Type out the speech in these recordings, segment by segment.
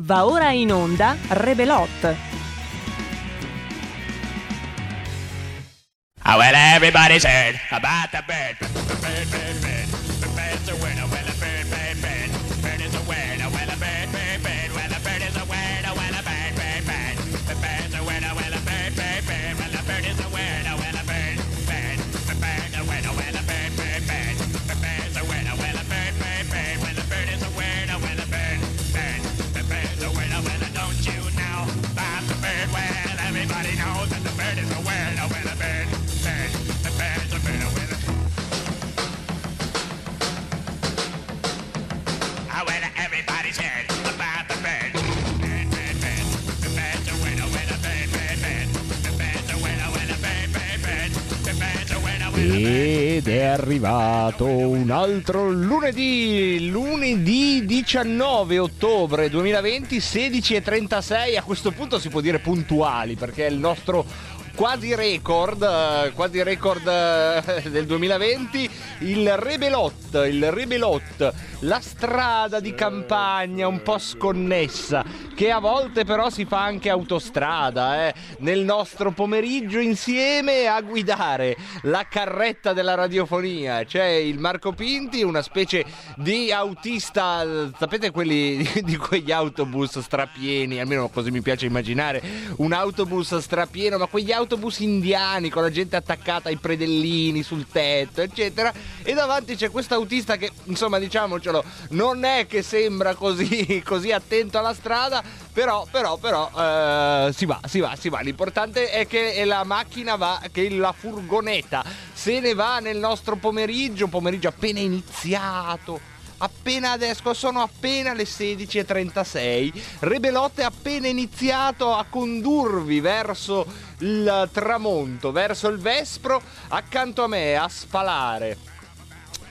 Va ora in onda Rebelot. Oh, well, everybody's heard about the bird. Bird, bird, bird. The bird's a. Oh, well, Ed è arrivato un altro lunedì, lunedì 19 ottobre 2020, 16.36. A questo punto si può dire puntuali perché è il nostro quasi record, eh, quasi record eh, del 2020, il Rebelot, il Rebelot, la strada di campagna un po' sconnessa, che a volte però si fa anche autostrada, eh, nel nostro pomeriggio insieme a guidare la carretta della radiofonia. C'è il Marco Pinti, una specie di autista, sapete quelli di, di quegli autobus strapieni, almeno così mi piace immaginare, un autobus strapieno, ma quegli autobus indiani con la gente attaccata ai predellini sul tetto, eccetera. E davanti c'è questo autista che, insomma, diciamocelo, non è che sembra così, così attento alla strada, però, però, però, eh, si va, si va, si va. L'importante è che la macchina va, che la furgonetta se ne va nel nostro pomeriggio, pomeriggio appena iniziato. Appena adesso sono appena le 16.36. Rebelotte è appena iniziato a condurvi verso il tramonto, verso il vespro, accanto a me a spalare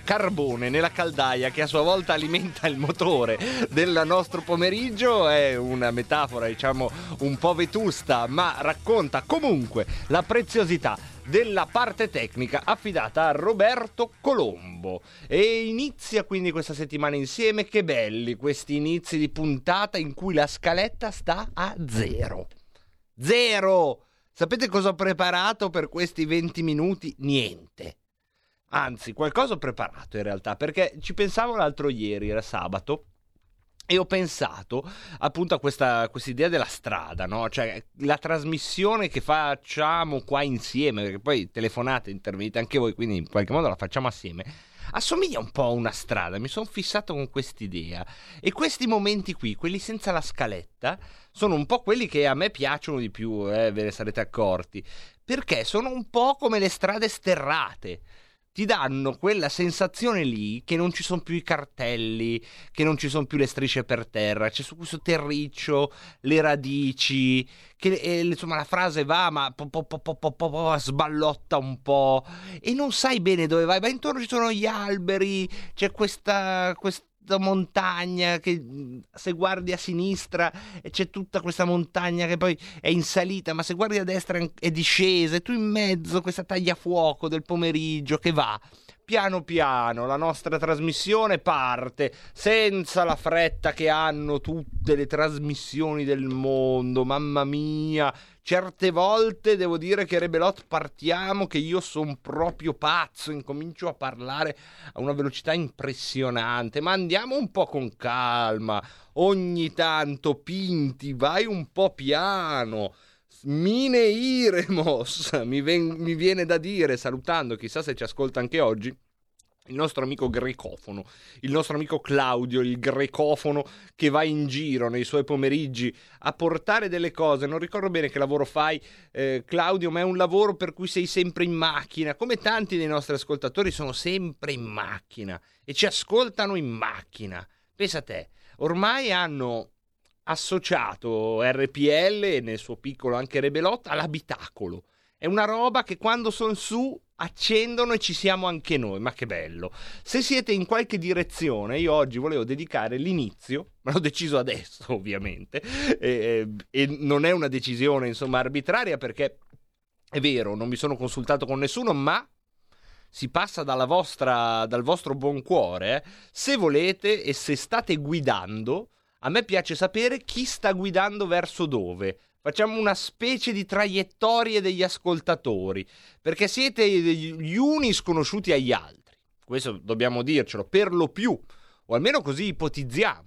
carbone nella caldaia che a sua volta alimenta il motore del nostro pomeriggio è una metafora diciamo un po' vetusta ma racconta comunque la preziosità della parte tecnica affidata a Roberto Colombo. E inizia quindi questa settimana insieme. Che belli questi inizi di puntata in cui la scaletta sta a zero. Zero! Sapete cosa ho preparato per questi 20 minuti? Niente. Anzi, qualcosa ho preparato in realtà, perché ci pensavo l'altro ieri, era sabato, e ho pensato appunto a questa idea della strada, no? Cioè la trasmissione che facciamo qua insieme, perché poi telefonate, intervenite anche voi, quindi in qualche modo la facciamo assieme. Assomiglia un po' a una strada, mi sono fissato con quest'idea. E questi momenti qui, quelli senza la scaletta, sono un po' quelli che a me piacciono di più, eh, ve ne sarete accorti. Perché sono un po' come le strade sterrate ti danno quella sensazione lì che non ci sono più i cartelli, che non ci sono più le strisce per terra, c'è su questo terriccio, le radici, che eh, insomma la frase va ma po, po, po, sballotta un po' e non sai bene dove vai, ma intorno ci sono gli alberi, c'è questa, questa montagna che se guardi a sinistra c'è tutta questa montagna che poi è in salita, ma se guardi a destra è discesa e tu in mezzo questa tagliafuoco del pomeriggio che va. Piano piano la nostra trasmissione parte senza la fretta che hanno tutte le trasmissioni del mondo, mamma mia, certe volte devo dire che Rebelot partiamo che io sono proprio pazzo, incomincio a parlare a una velocità impressionante, ma andiamo un po' con calma, ogni tanto Pinti, vai un po' piano. Mine iremos, mi, ven- mi viene da dire, salutando, chissà se ci ascolta anche oggi, il nostro amico grecofono, il nostro amico Claudio, il grecofono che va in giro nei suoi pomeriggi a portare delle cose. Non ricordo bene che lavoro fai, eh, Claudio, ma è un lavoro per cui sei sempre in macchina. Come tanti dei nostri ascoltatori sono sempre in macchina e ci ascoltano in macchina. Pensa a te, ormai hanno associato RPL e nel suo piccolo anche Rebelot all'abitacolo. È una roba che quando sono su accendono e ci siamo anche noi, ma che bello. Se siete in qualche direzione, io oggi volevo dedicare l'inizio, ma l'ho deciso adesso ovviamente, e, e non è una decisione insomma arbitraria perché è vero, non mi sono consultato con nessuno, ma si passa vostra, dal vostro buon cuore. Eh. Se volete e se state guidando, a me piace sapere chi sta guidando verso dove. Facciamo una specie di traiettorie degli ascoltatori, perché siete gli uni sconosciuti agli altri. Questo dobbiamo dircelo, per lo più, o almeno così ipotizziamo.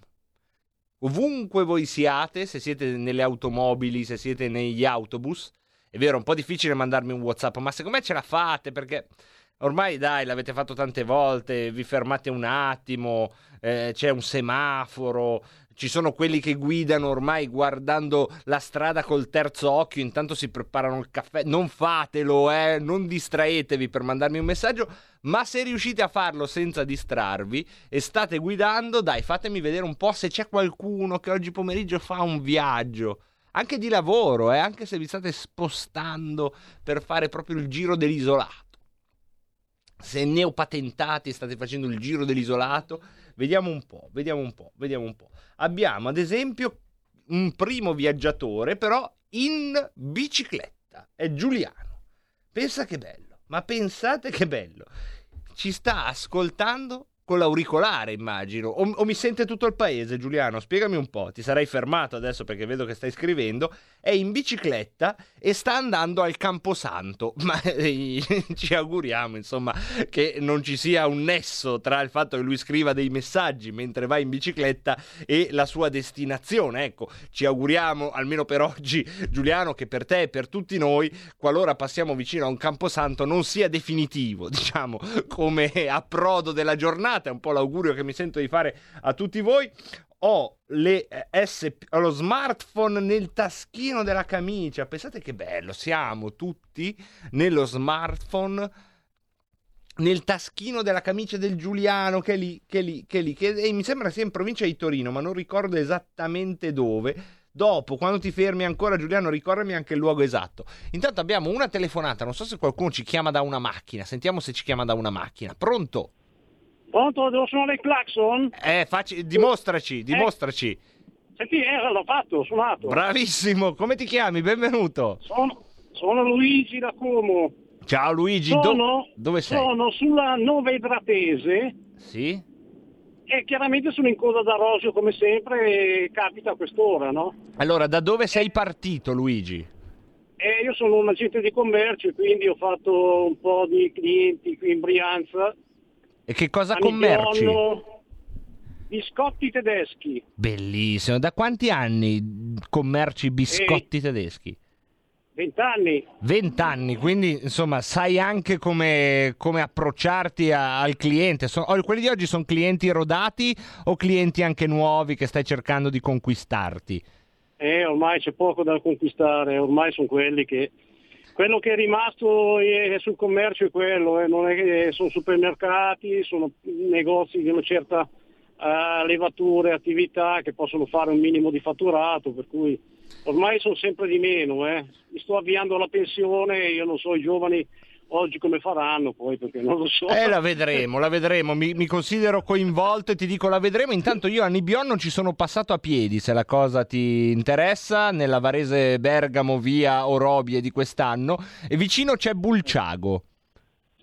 Ovunque voi siate, se siete nelle automobili, se siete negli autobus, è vero, è un po' difficile mandarmi un WhatsApp, ma secondo me ce la fate perché ormai dai, l'avete fatto tante volte, vi fermate un attimo, eh, c'è un semaforo, ci sono quelli che guidano ormai guardando la strada col terzo occhio, intanto si preparano il caffè. Non fatelo, eh, non distraetevi per mandarmi un messaggio, ma se riuscite a farlo senza distrarvi e state guidando, dai, fatemi vedere un po' se c'è qualcuno che oggi pomeriggio fa un viaggio. Anche di lavoro, eh, anche se vi state spostando per fare proprio il giro dell'isolato. Se neopatentati state facendo il giro dell'isolato, vediamo un po', vediamo un po', vediamo un po' abbiamo ad esempio un primo viaggiatore però in bicicletta, è Giuliano. Pensa che bello, ma pensate che bello. Ci sta ascoltando con l'auricolare, immagino. O, o, mi sente tutto il paese, Giuliano? Spiegami un po'. Ti sarai fermato adesso perché vedo che stai scrivendo. È in bicicletta e sta andando al Camposanto. Ma eh, ci auguriamo, insomma, che non ci sia un nesso tra il fatto che lui scriva dei messaggi mentre va in bicicletta e la sua destinazione. Ecco, ci auguriamo, almeno per oggi, Giuliano, che per te e per tutti noi, qualora passiamo vicino a un Camposanto, non sia definitivo, diciamo, come approdo della giornata è un po' l'augurio che mi sento di fare a tutti voi. Ho le eh, SP, ho lo smartphone nel taschino della camicia. Pensate che bello, siamo tutti nello smartphone nel taschino della camicia del Giuliano che è lì, che è lì, che è lì, che e mi sembra sia in provincia di Torino, ma non ricordo esattamente dove. Dopo, quando ti fermi ancora, Giuliano, ricordami anche il luogo esatto. Intanto abbiamo una telefonata, non so se qualcuno ci chiama da una macchina. Sentiamo se ci chiama da una macchina. Pronto? Pronto, devo suonare il clacson? Eh, facci, dimostraci, dimostraci. Eh, senti, eh, l'ho fatto, ho suonato. Bravissimo, come ti chiami? Benvenuto. Sono, sono Luigi da Como. Ciao Luigi, sono, do- dove sei? Sono sulla Novedratese. Sì? E chiaramente sono in coda da Rosio come sempre e capita a quest'ora, no? Allora, da dove sei partito Luigi? Eh, io sono un agente di commercio, quindi ho fatto un po' di clienti qui in Brianza e che cosa commerci? Biscotti tedeschi. Bellissimo. Da quanti anni commerci biscotti e... tedeschi? Vent'anni. Vent'anni, quindi insomma sai anche come, come approcciarti a, al cliente. Sono, quelli di oggi sono clienti rodati o clienti anche nuovi che stai cercando di conquistarti? Eh, ormai c'è poco da conquistare, ormai sono quelli che quello che è rimasto sul commercio è quello, eh, non è che sono supermercati, sono negozi di una certa uh, levatura e attività che possono fare un minimo di fatturato, per cui ormai sono sempre di meno. Eh. Mi sto avviando alla pensione, io non so i giovani oggi come faranno poi perché non lo so. Eh, la vedremo, la vedremo. Mi, mi, considero coinvolto e ti dico la vedremo. Intanto io a Nibion non ci sono passato a piedi, se la cosa ti interessa, nella Varese Bergamo via Orobie di quest'anno e vicino c'è Bulciago.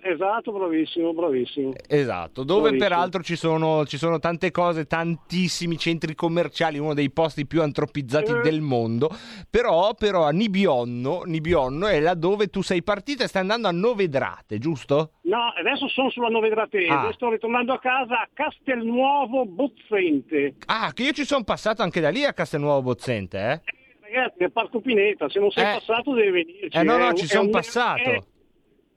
Esatto, bravissimo, bravissimo. Esatto, dove bravissimo. peraltro ci sono, ci sono, tante cose, tantissimi centri commerciali, uno dei posti più antropizzati eh. del mondo, però, però a Nibionno, Nibionno è là dove tu sei partito e stai andando a Novedrate, giusto? No, adesso sono sulla Novedrate ah. sto ritornando a casa a Castelnuovo Bozzente. Ah, che io ci sono passato anche da lì a Castelnuovo Bozzente, eh? eh ragazzi, è Parco Pineta, se non sei eh. passato devi venirci. Eh no, no, ci sono passato. È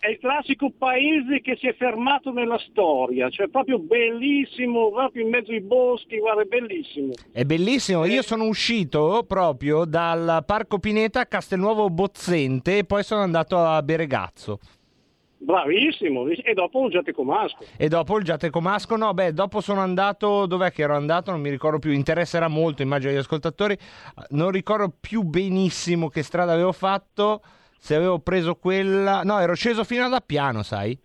è il classico paese che si è fermato nella storia, cioè proprio bellissimo, proprio in mezzo ai boschi, guarda, è bellissimo. È bellissimo, io sono uscito proprio dal Parco Pineta a Castelnuovo Bozzente e poi sono andato a Beregazzo. Bravissimo, e dopo il Giatecomasco. E dopo il Giatecomasco, no, beh, dopo sono andato, dov'è che ero andato? Non mi ricordo più, interesserà molto, immagino agli ascoltatori, non ricordo più benissimo che strada avevo fatto se avevo preso quella... No, ero sceso fino ad Appiano, sai?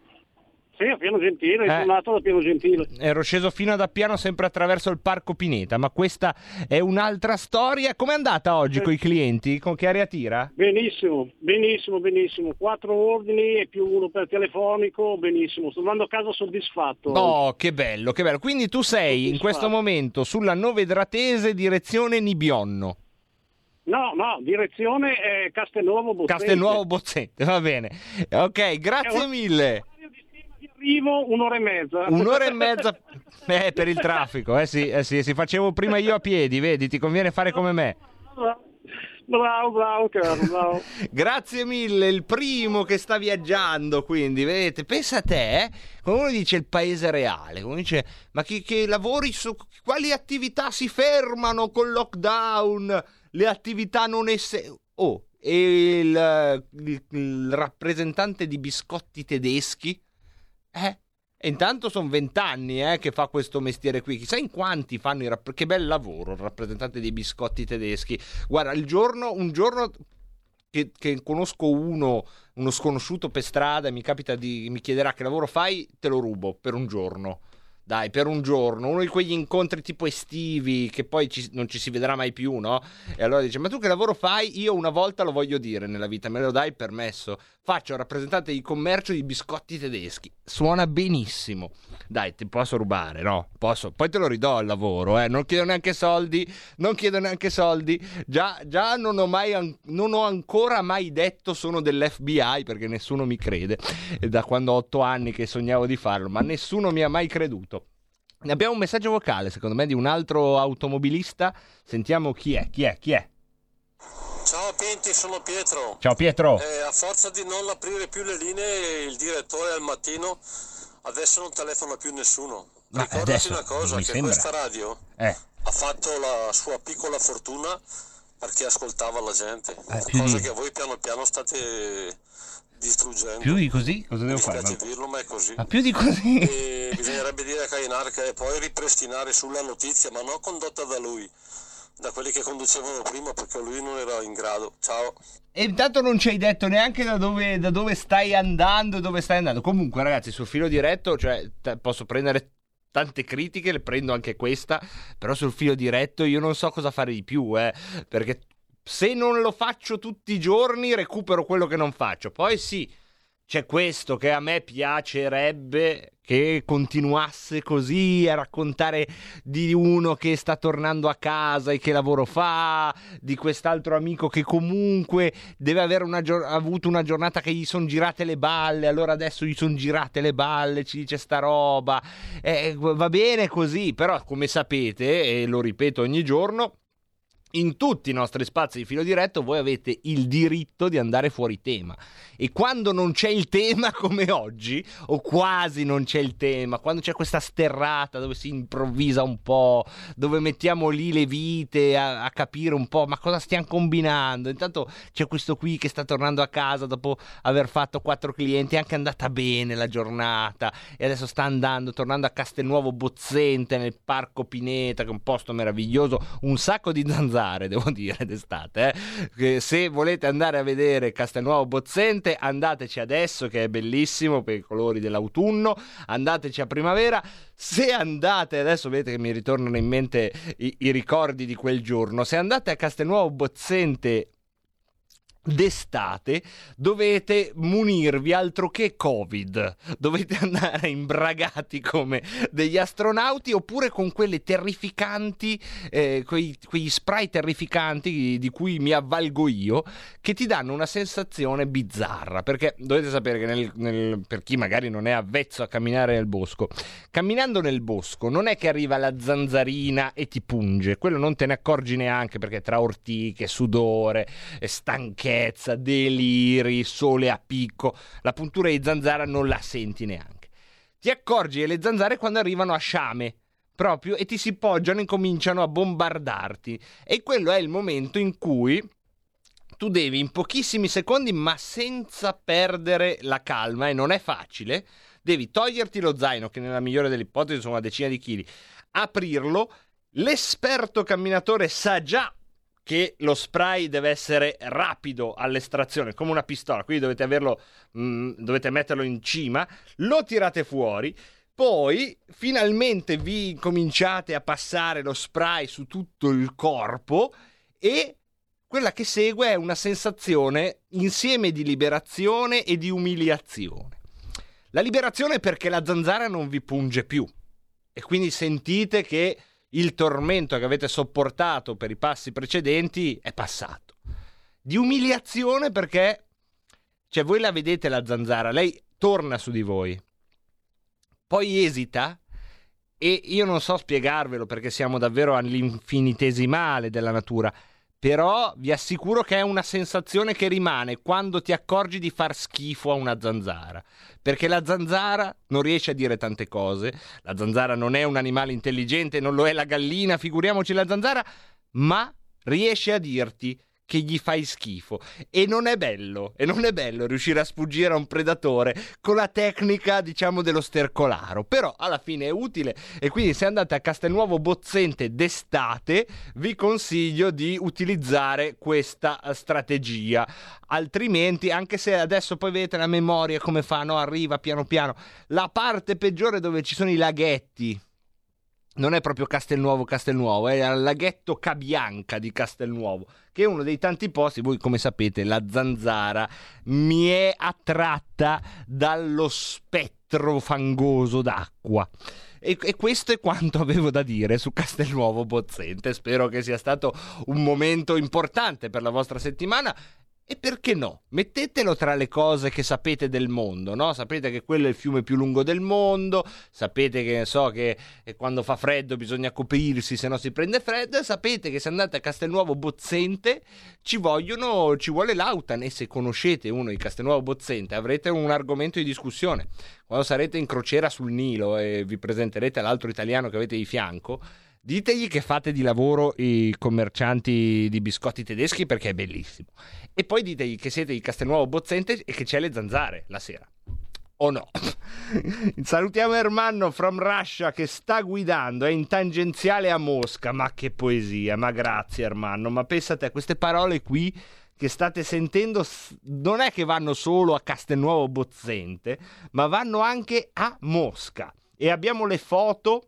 Sì, a Piano Gentile, Eh. sono nato da Piano Gentile. Ero sceso fino ad Appiano sempre attraverso il Parco Pineta, ma questa è un'altra storia. Com'è andata oggi Eh. con i clienti? Con che aria tira? Benissimo, benissimo, benissimo. Quattro ordini e più uno per telefonico, benissimo. Sto andando a casa soddisfatto. Oh, che bello, che bello. Quindi tu sei in questo momento sulla Novedratese direzione Nibionno. No, no, direzione è Castelnuovo Bozzente. Castelnuovo Bozzente, va bene. Ok, grazie Eh, mille. Di arrivo un'ora e mezza. Un'ora e mezza eh, per il traffico, eh sì, eh sì, si facevo prima io a piedi, vedi, ti conviene fare come me. Bravo, bravo, caro, bravo. Grazie mille, il primo che sta viaggiando, quindi, vedete, pensa a te, eh? Quando uno dice il paese reale, quando dice, ma che, che lavori su quali attività si fermano col lockdown, le attività non esse... Oh, e il, il- il rappresentante di biscotti tedeschi? Eh? E intanto sono vent'anni eh, che fa questo mestiere qui. Chissà in quanti fanno i rapp- Che bel lavoro il rappresentante dei biscotti tedeschi. Guarda, il giorno, un giorno che, che conosco uno, uno sconosciuto per strada e mi capita di. mi chiederà che lavoro fai, te lo rubo per un giorno. Dai, per un giorno, uno di quegli incontri tipo estivi che poi ci- non ci si vedrà mai più, no? E allora dice: Ma tu che lavoro fai? Io una volta lo voglio dire nella vita, me lo dai permesso. Faccio rappresentante di commercio di biscotti tedeschi. Suona benissimo. Dai, ti posso rubare, no? Posso. Poi te lo ridò il lavoro, eh. Non chiedo neanche soldi. Non chiedo neanche soldi. Già, già non ho mai non ho ancora mai detto sono dell'FBI perché nessuno mi crede. È da quando ho otto anni che sognavo di farlo, ma nessuno mi ha mai creduto. Ne abbiamo un messaggio vocale, secondo me, di un altro automobilista. Sentiamo chi è, chi è, chi è. Ciao Pinti, sono Pietro. Ciao Pietro. Eh, a forza di non aprire più le linee, il direttore al mattino adesso non telefona più nessuno. Ma Ricordati adesso una cosa, che sembra. questa radio Eh, ha fatto la sua piccola fortuna perché ascoltava la gente, Eh, cosa che voi piano piano state distruggendo. più di così? Cosa Mi devo fare? dispiace dirlo, ma è così. Ma più di così? E bisognerebbe dire a Cainarca e poi ripristinare sulla notizia, ma non condotta da lui, da quelli che conducevano prima, perché lui non era in grado. Ciao. E intanto non ci hai detto neanche da dove, da dove stai andando e dove stai andando. Comunque, ragazzi, sul filo diretto, cioè, t- posso prendere tante critiche, le prendo anche questa, però sul filo diretto io non so cosa fare di più, eh, perché se non lo faccio tutti i giorni recupero quello che non faccio. Poi sì, c'è questo che a me piacerebbe che continuasse così a raccontare di uno che sta tornando a casa e che lavoro fa, di quest'altro amico che comunque deve aver una avuto una giornata che gli sono girate le balle, allora adesso gli sono girate le balle, ci dice sta roba. Eh, va bene così, però come sapete, e lo ripeto ogni giorno, in tutti i nostri spazi di filo diretto voi avete il diritto di andare fuori tema. E quando non c'è il tema come oggi o quasi non c'è il tema quando c'è questa sterrata dove si improvvisa un po' dove mettiamo lì le vite a, a capire un po' ma cosa stiamo combinando? Intanto c'è questo qui che sta tornando a casa dopo aver fatto quattro clienti è anche andata bene la giornata e adesso sta andando tornando a Castelnuovo Bozzente nel parco Pineta che è un posto meraviglioso un sacco di zanzare devo dire d'estate eh. Se volete andare a vedere Castelnuovo Bozzente andateci adesso che è bellissimo per i colori dell'autunno andateci a primavera se andate adesso vedete che mi ritornano in mente i, i ricordi di quel giorno se andate a Castelnuovo Bozzente d'estate dovete munirvi altro che covid. Dovete andare imbragati come degli astronauti oppure con quelle terrificanti eh, quei- quegli spray terrificanti di cui mi avvalgo io che ti danno una sensazione bizzarra. Perché dovete sapere che nel- nel- per chi magari non è avvezzo a camminare nel bosco camminando nel bosco non è che arriva la zanzarina e ti punge quello non te ne accorgi neanche perché tra ortiche sudore e stanchezza, deliri, sole a picco, la puntura di zanzara non la senti neanche. Ti accorgi delle zanzare quando arrivano a sciame, proprio, e ti si poggiano e cominciano a bombardarti. E quello è il momento in cui tu devi in pochissimi secondi, ma senza perdere la calma, e non è facile, devi toglierti lo zaino, che nella migliore delle ipotesi sono una decina di chili, aprirlo, l'esperto camminatore sa già che lo spray deve essere rapido all'estrazione, come una pistola, quindi dovete averlo, mh, dovete metterlo in cima, lo tirate fuori, poi finalmente vi cominciate a passare lo spray su tutto il corpo e quella che segue è una sensazione insieme di liberazione e di umiliazione. La liberazione è perché la zanzara non vi punge più e quindi sentite che il tormento che avete sopportato per i passi precedenti è passato. Di umiliazione perché, cioè voi la vedete la zanzara, lei torna su di voi, poi esita e io non so spiegarvelo perché siamo davvero all'infinitesimale della natura, però vi assicuro che è una sensazione che rimane quando ti accorgi di far schifo a una zanzara. Perché la zanzara non riesce a dire tante cose, la zanzara non è un animale intelligente, non lo è la gallina, figuriamoci la zanzara, ma riesce a dirti che gli fai schifo. E non è bello, e non è bello riuscire a sfuggire a un predatore con la tecnica, diciamo, dello stercolaro. Però alla fine è utile e quindi se andate a Castelnuovo Bozzente d'estate, vi consiglio di utilizzare questa strategia. Altrimenti, anche se adesso poi vedete la memoria come fa, no? Arriva piano piano. La parte peggiore dove ci sono i laghetti non è proprio Castelnuovo Castelnuovo, è il laghetto Cabianca di Castelnuovo, che è uno dei tanti posti, voi come sapete la zanzara mi è attratta dallo spettro fangoso d'acqua. E, e, questo è quanto avevo da dire su Castelnuovo Bozzente. Spero che sia stato un momento importante per la vostra settimana e perché no? Mettetelo tra le cose che sapete del mondo, no? Sapete che quello è il fiume più lungo del mondo, sapete che so che quando fa freddo bisogna coprirsi se no si prende freddo, sapete che se andate a Castelnuovo Bozzente ci vogliono, ci vuole l'autan e se conoscete uno di Castelnuovo Bozzente avrete un argomento di discussione. Quando sarete in crociera sul Nilo e vi presenterete all'altro italiano che avete di fianco, Ditegli che fate di lavoro i commercianti di biscotti tedeschi perché è bellissimo. E poi ditegli che siete di Castelnuovo Bozzente e che c'è le zanzare la sera. O no? Salutiamo Ermanno from Russia che sta guidando, è in tangenziale a Mosca. Ma che poesia, ma grazie Ermanno. Ma pensate a queste parole qui che state sentendo non è che vanno solo a Castelnuovo Bozzente, ma vanno anche a Mosca. E abbiamo le foto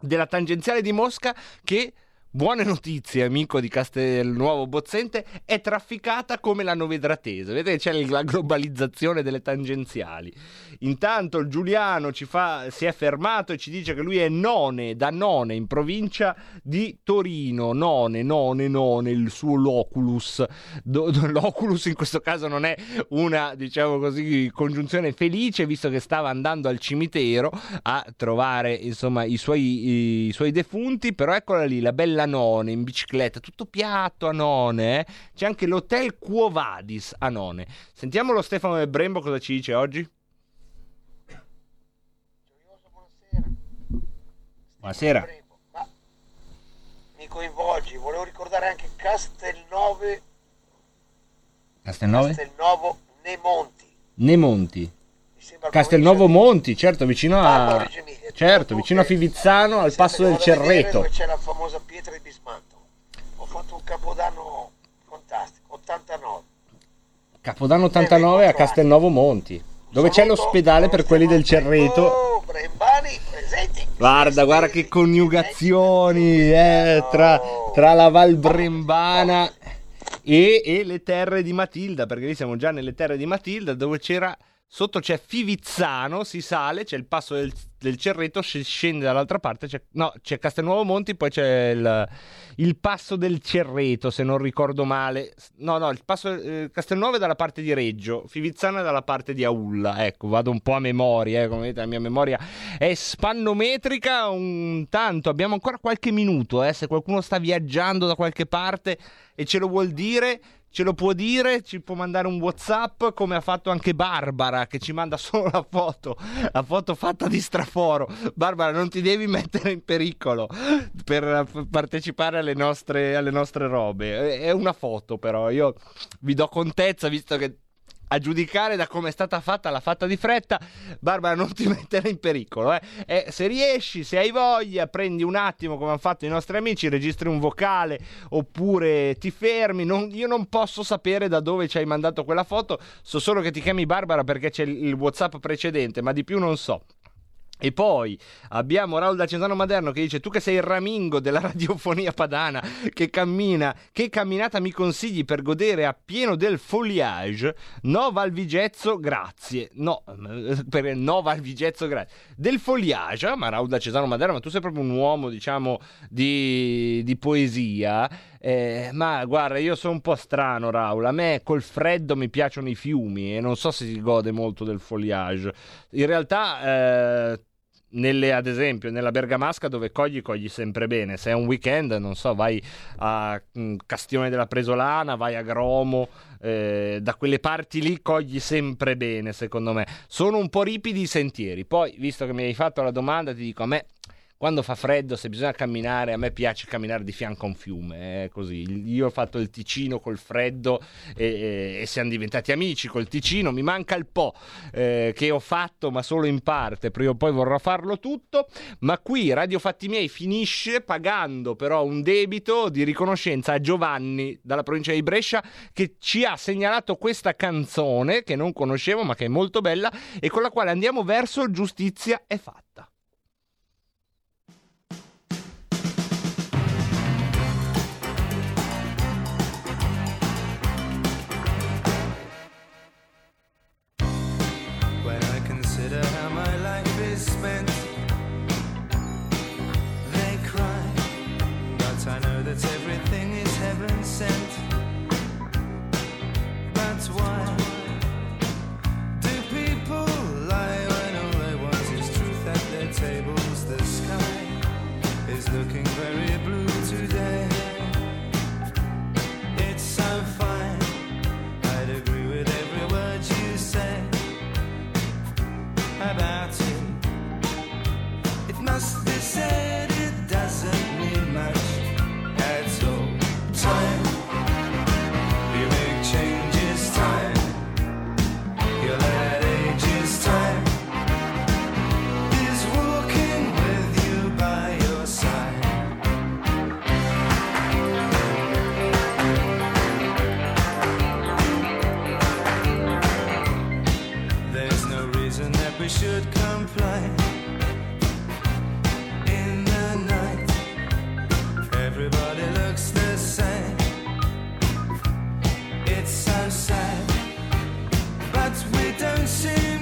della tangenziale di Mosca che Buone notizie, amico di Castelnuovo Bozzente, è trafficata come la novedratese. Vedete c'è la globalizzazione delle tangenziali. Intanto Giuliano ci fa, si è fermato e ci dice che lui è None, da None, in provincia di Torino. None, None, None, il suo loculus. Do, do, l'oculus in questo caso non è una, diciamo così, congiunzione felice, visto che stava andando al cimitero a trovare, insomma, i suoi, i suoi defunti, però eccola lì, la bella a None in bicicletta, tutto piatto a None. Eh? C'è anche l'hotel Quo Vadis a None. Sentiamo lo Stefano del Brembo cosa ci dice oggi. Buonasera. Ma mi coinvolgi, volevo ricordare anche Castelnove, Castelnove? Castelnovo Nemonti. Nemonti. Castelnuovo Monti, certo, vicino a... Certo, vicino a Fivizzano, al passo del Cerreto. C'è la famosa pietra di Bismanto. Ho fatto un capodanno fantastico, 89. Capodanno 89 a Castelnuovo Monti, dove c'è l'ospedale per quelli del Cerreto. Brembani presenti. Guarda, guarda che coniugazioni eh, tra, tra la Val Brembana e, e le terre di Matilda, perché lì siamo già nelle terre di Matilda dove c'era... Sotto c'è Fivizzano, si sale, c'è il passo del, del Cerreto, si scende dall'altra parte, c'è, no, c'è Castelnuovo Monti, poi c'è il, il passo del Cerreto, se non ricordo male. No, no, il passo eh, Castelnuovo è dalla parte di Reggio, Fivizzano è dalla parte di Aulla. Ecco, vado un po' a memoria, eh, come vedete la mia memoria è spannometrica un tanto. Abbiamo ancora qualche minuto, eh, se qualcuno sta viaggiando da qualche parte e ce lo vuol dire, ce lo può dire, ci può mandare un WhatsApp come ha fatto anche Barbara che ci manda solo la foto, la foto fatta di straforo. Barbara, non ti devi mettere in pericolo per partecipare alle nostre, alle nostre robe. È una foto però, io vi do contezza visto che a giudicare da come è stata fatta, l'ha fatta di fretta. Barbara, non ti mettere in pericolo. Eh. Eh, se riesci, se hai voglia, prendi un attimo come hanno fatto i nostri amici, registri un vocale oppure ti fermi. Non- io non posso sapere da dove ci hai mandato quella foto, so solo che ti chiami Barbara perché c'è il WhatsApp precedente, ma di più non so. E poi abbiamo Raul da Cesano Maderno che dice: Tu che sei il ramingo della radiofonia padana, che cammina, che camminata mi consigli per godere appieno del foliage? No, Valvigezzo, grazie. No, per no, Valvigezzo, grazie. Del foliage, ma Raul da Cesano Maderno, ma tu sei proprio un uomo, diciamo, di, di poesia. Eh, ma guarda, io sono un po' strano, Raul. A me col freddo mi piacciono i fiumi e non so se si gode molto del foliage. In realtà. Eh, nelle, ad esempio nella Bergamasca dove cogli cogli sempre bene. Se è un weekend non so vai a mm, Castione della Presolana vai a Gromo eh, da quelle parti lì cogli sempre bene secondo me. Sono un po' ripidi i sentieri. Poi visto che mi hai fatto la domanda ti dico a me quando fa freddo, se bisogna camminare, a me piace camminare di fianco a un fiume, è così. Io ho fatto il Ticino col freddo e, e- e siamo diventati amici col Ticino. Mi manca il po' eh, che ho fatto, ma solo in parte. Prima o poi vorrò farlo tutto. Ma qui Radio Fatti Miei finisce pagando però un debito di riconoscenza a Giovanni dalla provincia di Brescia che ci ha segnalato questa canzone che non conoscevo ma che è molto bella e con la quale andiamo verso Giustizia è fatta. I know that everything is heaven sent. But why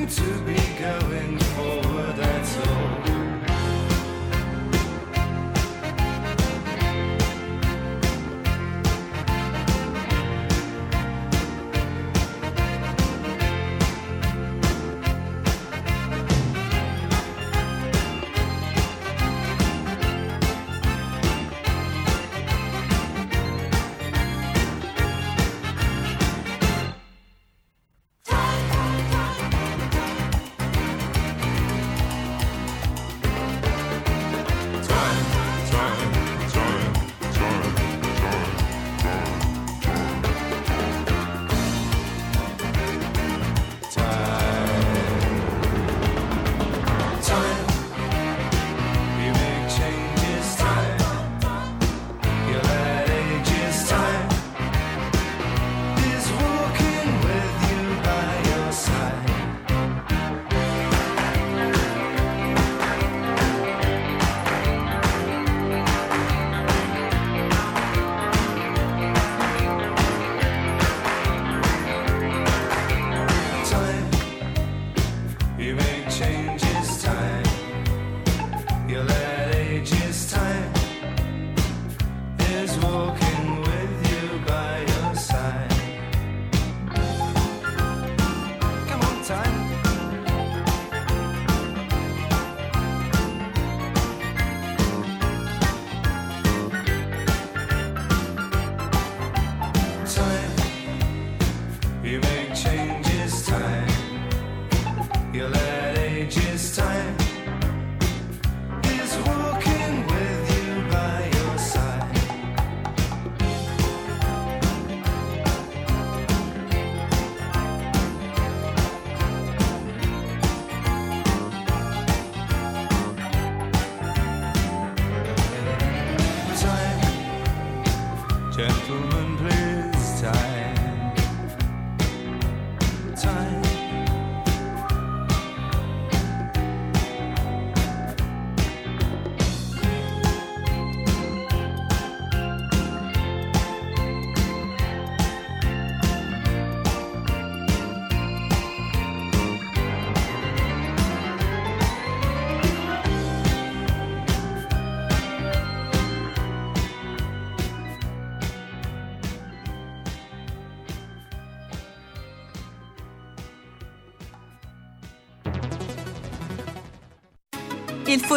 to be going you make changes.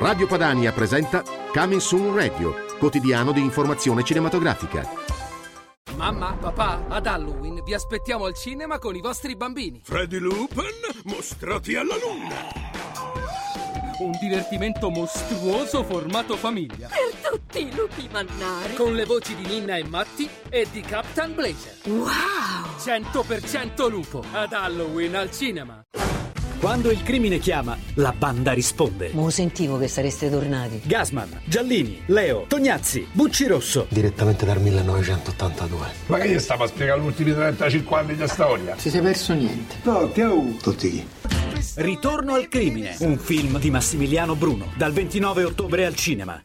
Radio Padania presenta Coming Soon Radio, quotidiano di informazione cinematografica. Mamma, papà, ad Halloween vi aspettiamo al cinema con i vostri bambini. Freddy Lupin, mostrati alla luna! Un divertimento mostruoso formato famiglia. Per tutti i lupi mannari. Con le voci di Ninna e Matti e di Captain Blazer. Wow! 100% lupo ad Halloween al cinema. Quando il crimine chiama, la banda risponde. Ma sentivo che sareste tornati. Gasman, Giallini, Leo, Tognazzi, Bucci Rosso. Direttamente dal 1982. Ma che gli stava a spiegare gli ultimi 35 anni di storia? Si sei perso niente. Tutti, oh. Tutti chi? Ritorno al crimine, un film di Massimiliano Bruno, dal 29 ottobre al cinema.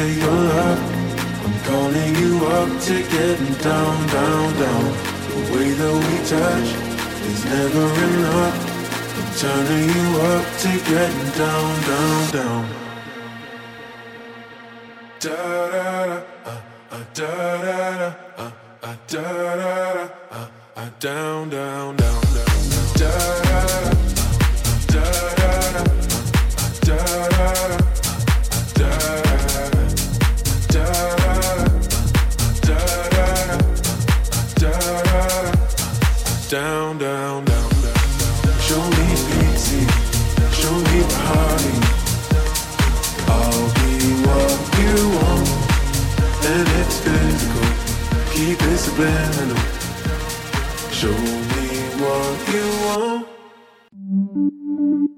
of your love. I'm calling you up to getting down, down, down. The way that we touch is never enough. I'm turning you up to getting down, down, down. Da da da, uh, uh, da da da, uh, uh, da da da, uh, uh, down, down, down, down, down. Da da da. Da da da, uh, da da da, Down, down, down, down. Show me pity, show me party. I'll be what you want, and it's physical. Keep it subliminal. Show me what you want.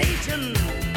Nation.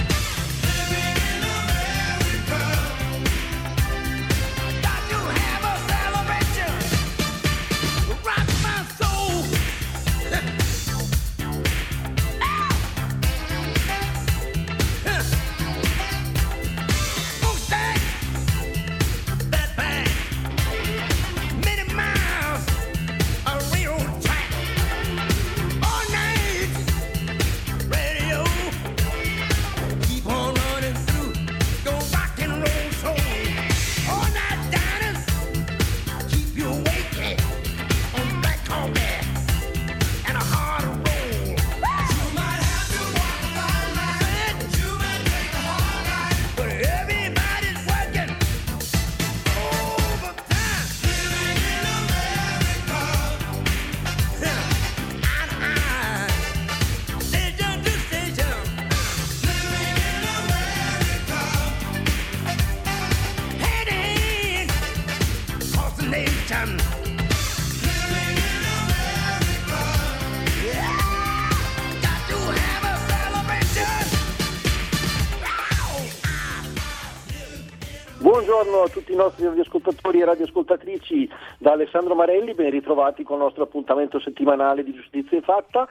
Tutti i nostri radioascoltatori e radioascoltatrici da Alessandro Marelli, ben ritrovati con il nostro appuntamento settimanale di Giustizia Fatta.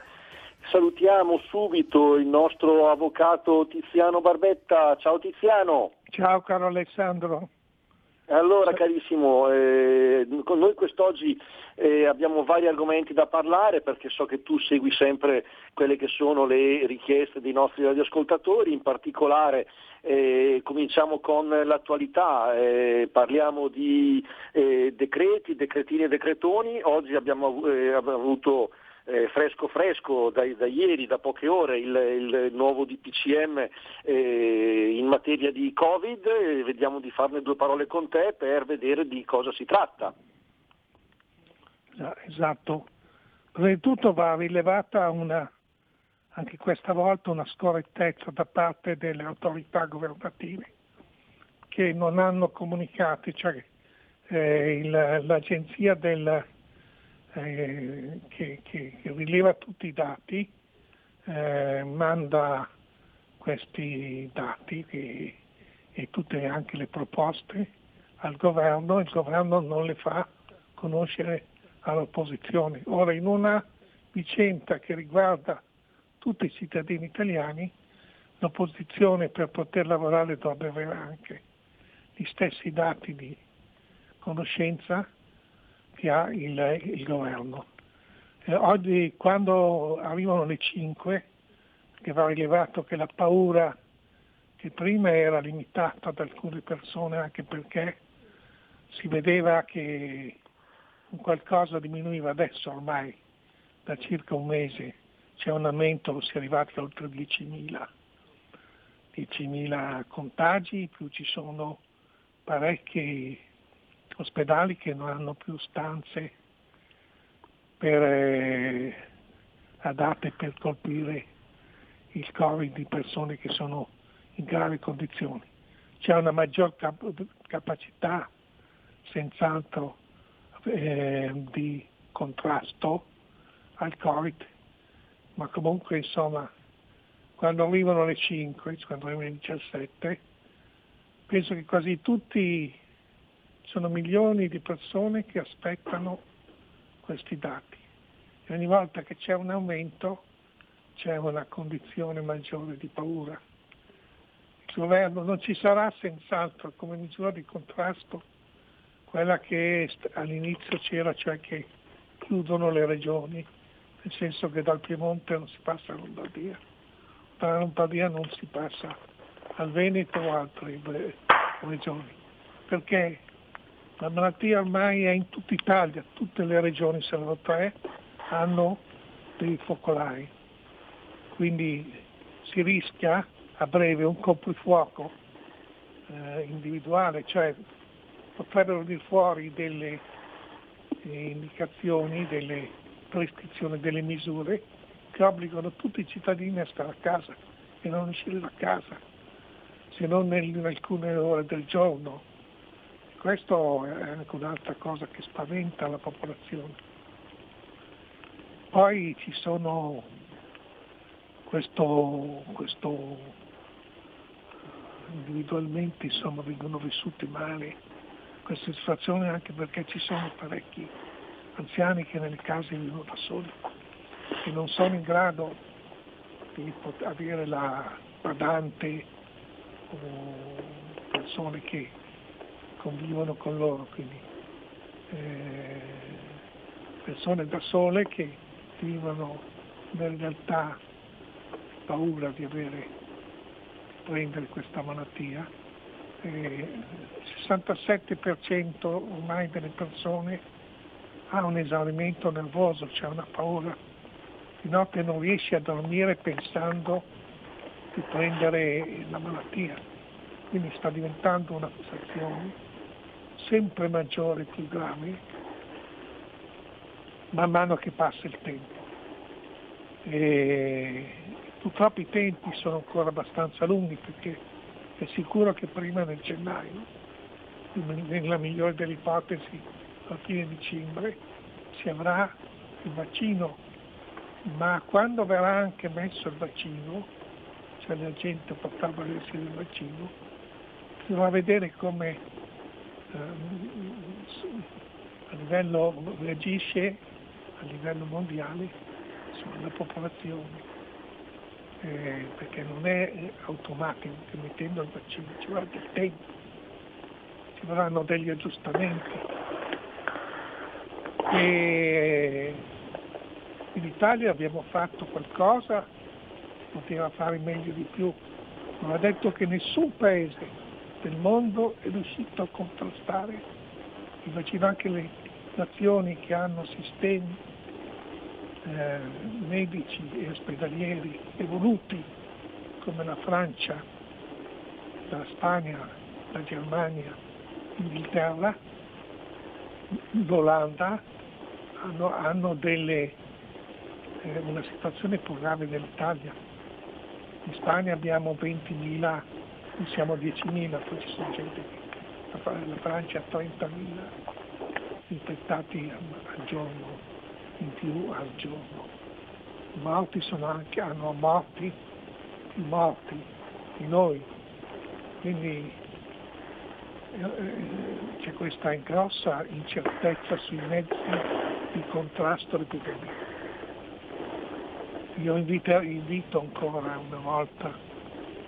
Salutiamo subito il nostro avvocato Tiziano Barbetta. Ciao Tiziano. Ciao caro Alessandro. Allora carissimo, eh, con noi quest'oggi eh, abbiamo vari argomenti da parlare perché so che tu segui sempre quelle che sono le richieste dei nostri radioascoltatori, in particolare eh, cominciamo con l'attualità, eh, parliamo di eh, decreti, decretini e decretoni, oggi abbiamo avu- eh, abbiamo avuto eh, fresco fresco da, da ieri, da poche ore, il, il nuovo DPCM eh, in materia di Covid, e vediamo di farne due parole con te per vedere di cosa si tratta. Esatto. Prima di tutto va rilevata una, anche questa volta una scorrettezza da parte delle autorità governative che non hanno comunicato, cioè eh, il- l'agenzia del, eh, che, che- rileva tutti i dati eh, manda questi dati e, e tutte anche le proposte al governo, il governo non le fa conoscere all'opposizione. Ora in una vicenda che riguarda tutti i cittadini italiani, l'opposizione per poter lavorare dovrebbe avere anche gli stessi dati di conoscenza che ha il, il governo. Eh, oggi quando arrivano le 5, che va rilevato che la paura che prima era limitata ad alcune persone anche perché si vedeva che qualcosa diminuiva adesso ormai da circa un mese c'è un aumento, si è arrivati a oltre 10.000, 10.000 contagi, più ci sono parecchi ospedali che non hanno più stanze per, eh, adatte per colpire il Covid di persone che sono in gravi condizioni. C'è una maggior cap- capacità senz'altro eh, di contrasto al Covid, ma comunque insomma quando arrivano le 5, quando arrivano le 17, penso che quasi tutti sono milioni di persone che aspettano questi dati. E ogni volta che c'è un aumento c'è una condizione maggiore di paura. Il governo non ci sarà senz'altro come misura di contrasto quella che all'inizio c'era, cioè che chiudono le regioni, nel senso che dal Piemonte non si passa a Lombardia, dalla Lombardia non si passa al Veneto o altre regioni, perché la malattia ormai è in tutta Italia, tutte le regioni, sono tre, hanno dei focolai, quindi si rischia a breve un coprifuoco eh, individuale, cioè potrebbero venire fuori delle eh, indicazioni, delle prescrizioni, delle misure che obbligano tutti i cittadini a stare a casa e non uscire da casa, se non in alcune ore del giorno. Questo è anche un'altra cosa che spaventa la popolazione. Poi ci sono questo, questo individualmente insomma, vengono vissuti male queste situazioni anche perché ci sono parecchi anziani che nelle case vivono da soli e non sono in grado di avere la badante o persone che convivono con loro, quindi eh, persone da sole che vivono nella realtà paura di avere, di prendere questa malattia. Il 67% ormai delle persone ha un esaurimento nervoso, c'è cioè una paura. Di notte non riesce a dormire pensando di prendere la malattia. Quindi sta diventando una situazione sempre maggiore, più grave, man mano che passa il tempo. E purtroppo i tempi sono ancora abbastanza lunghi perché è sicuro che prima del gennaio, nella migliore delle ipotesi fine dicembre, si avrà il vaccino, ma quando verrà anche messo il vaccino, cioè la gente potrà valersi del vaccino, si va vedere come a livello reagisce a livello mondiale sulla popolazione. Eh, perché non è automatico che mettendo il vaccino ci vorrà del tempo ci vorranno degli aggiustamenti e in Italia abbiamo fatto qualcosa poteva fare meglio di più. Non ha detto che nessun paese del mondo è riuscito a contrastare. Il vaccino, anche le nazioni che hanno sistemi eh, medici e ospedalieri evoluti come la Francia, la Spagna, la Germania, l'Inghilterra, l'Olanda hanno, hanno delle, eh, una situazione più grave dell'Italia. In Spagna abbiamo 20.000 qui siamo a 10.000, poi ci sono gente la Francia ha 30.000 infettati al giorno, in più al giorno. Morti sono anche, hanno morti, più morti di noi, quindi eh, eh, c'è questa grossa incertezza sui mezzi di contrasto all'epidemia. Io invito, invito ancora una volta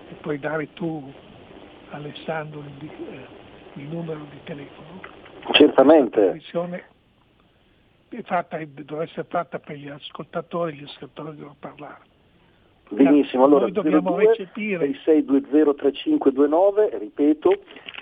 e puoi dare tu Alessandro il, eh, il numero di telefono. Certamente. È fatta, deve essere fatta per gli ascoltatori, gli ascoltatori devono parlare. Benissimo, allora noi dobbiamo 02 recepire. 66203529, ripeto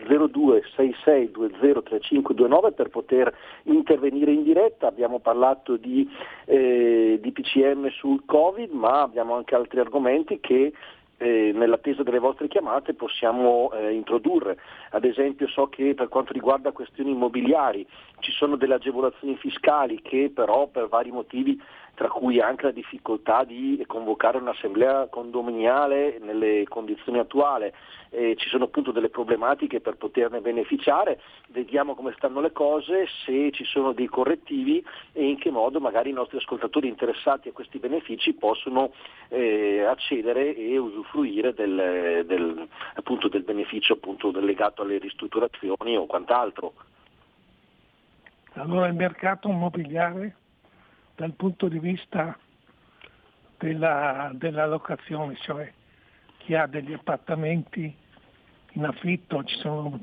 0266203529 per poter intervenire in diretta, abbiamo parlato di, eh, di PCM sul Covid ma abbiamo anche altri argomenti che eh, nell'attesa delle vostre chiamate possiamo eh, introdurre. Ad esempio so che per quanto riguarda questioni immobiliari ci sono delle agevolazioni fiscali che però per vari motivi tra cui anche la difficoltà di convocare un'assemblea condominiale nelle condizioni attuali, eh, ci sono appunto delle problematiche per poterne beneficiare, vediamo come stanno le cose, se ci sono dei correttivi e in che modo magari i nostri ascoltatori interessati a questi benefici possono eh, accedere e usufruire del, del, appunto, del beneficio appunto, legato alle ristrutturazioni o quant'altro. Allora il mercato immobiliare dal punto di vista della, della locazione, cioè chi ha degli appartamenti in affitto, ci sono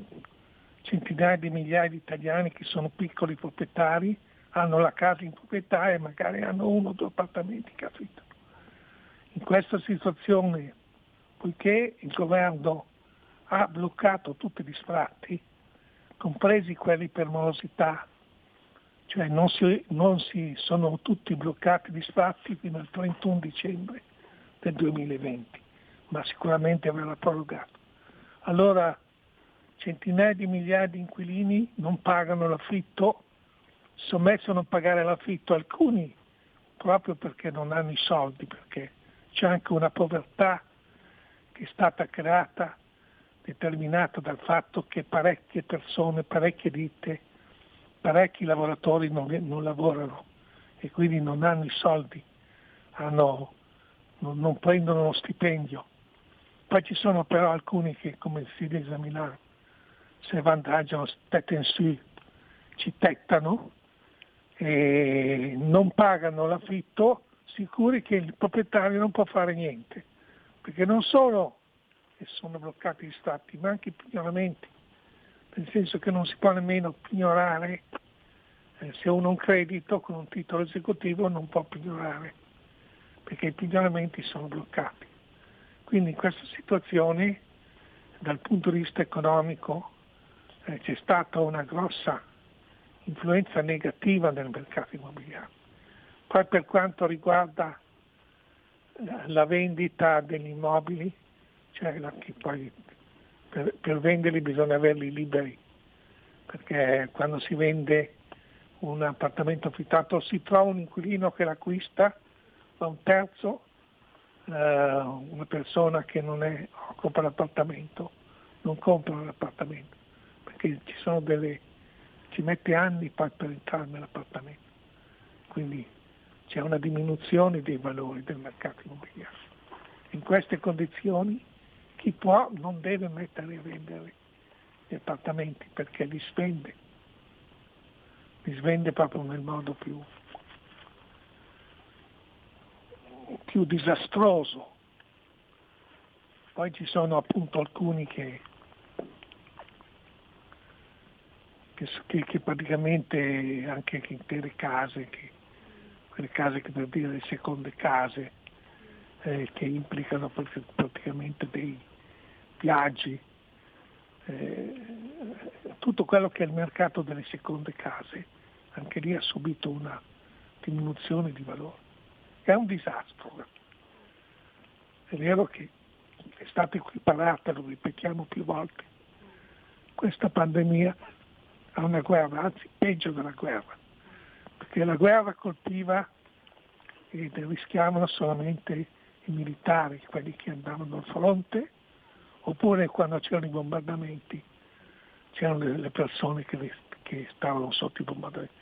centinaia di migliaia di italiani che sono piccoli proprietari, hanno la casa in proprietà e magari hanno uno o due appartamenti che affittano. In questa situazione, poiché il governo ha bloccato tutti gli sfratti, compresi quelli per morosità, cioè non si, non si sono tutti bloccati gli sfratti fino al 31 dicembre del 2020, ma sicuramente verrà prorogato. Allora centinaia di migliaia di inquilini non pagano l'affitto, sono messi a non pagare l'affitto alcuni proprio perché non hanno i soldi, perché c'è anche una povertà che è stata creata, determinata dal fatto che parecchie persone, parecchie ditte parecchi lavoratori non, non lavorano e quindi non hanno i soldi, hanno, non, non, prendono lo stipendio. Poi ci sono però alcuni che, come si deve esaminare, se vantaggiano, tetten su, ci tettano e non pagano l'affitto, sicuri che il proprietario non può fare niente, perché non solo sono bloccati gli stati, ma anche i pignoramenti nel senso che non si può nemmeno pignorare, se uno ha un credito con un titolo esecutivo non può pignorare, perché i pignoramenti sono bloccati. Quindi in questa situazione, dal punto di vista economico, eh, c'è stata una grossa influenza negativa nel mercato immobiliare. Poi per quanto riguarda eh, la vendita degli immobili, cioè poi per, per venderli bisogna averli liberi, perché quando si vende un appartamento affittato si trova un inquilino che l'acquista, ma un terzo, eh, una persona che non è, occupa l'appartamento, non compra l'appartamento, perché ci sono delle, ci mette anni per entrare nell'appartamento. Quindi c'è una diminuzione dei valori del mercato immobiliare. In queste condizioni chi può non deve mettere a vendere gli appartamenti perché li svende, li svende proprio nel modo più, più disastroso. Poi ci sono appunto alcuni che, che, che praticamente anche intere case, che, quelle case che per dire le seconde case, eh, che implicano praticamente dei, viaggi, eh, tutto quello che è il mercato delle seconde case, anche lì ha subito una diminuzione di valore. È un disastro. È vero che è stata equiparata, lo ripetiamo più volte, questa pandemia a una guerra, anzi peggio della guerra, perché la guerra colpiva ed rischiavano solamente i militari, quelli che andavano al fronte, oppure quando c'erano i bombardamenti c'erano le, persone che, che, stavano sotto i bombardamenti,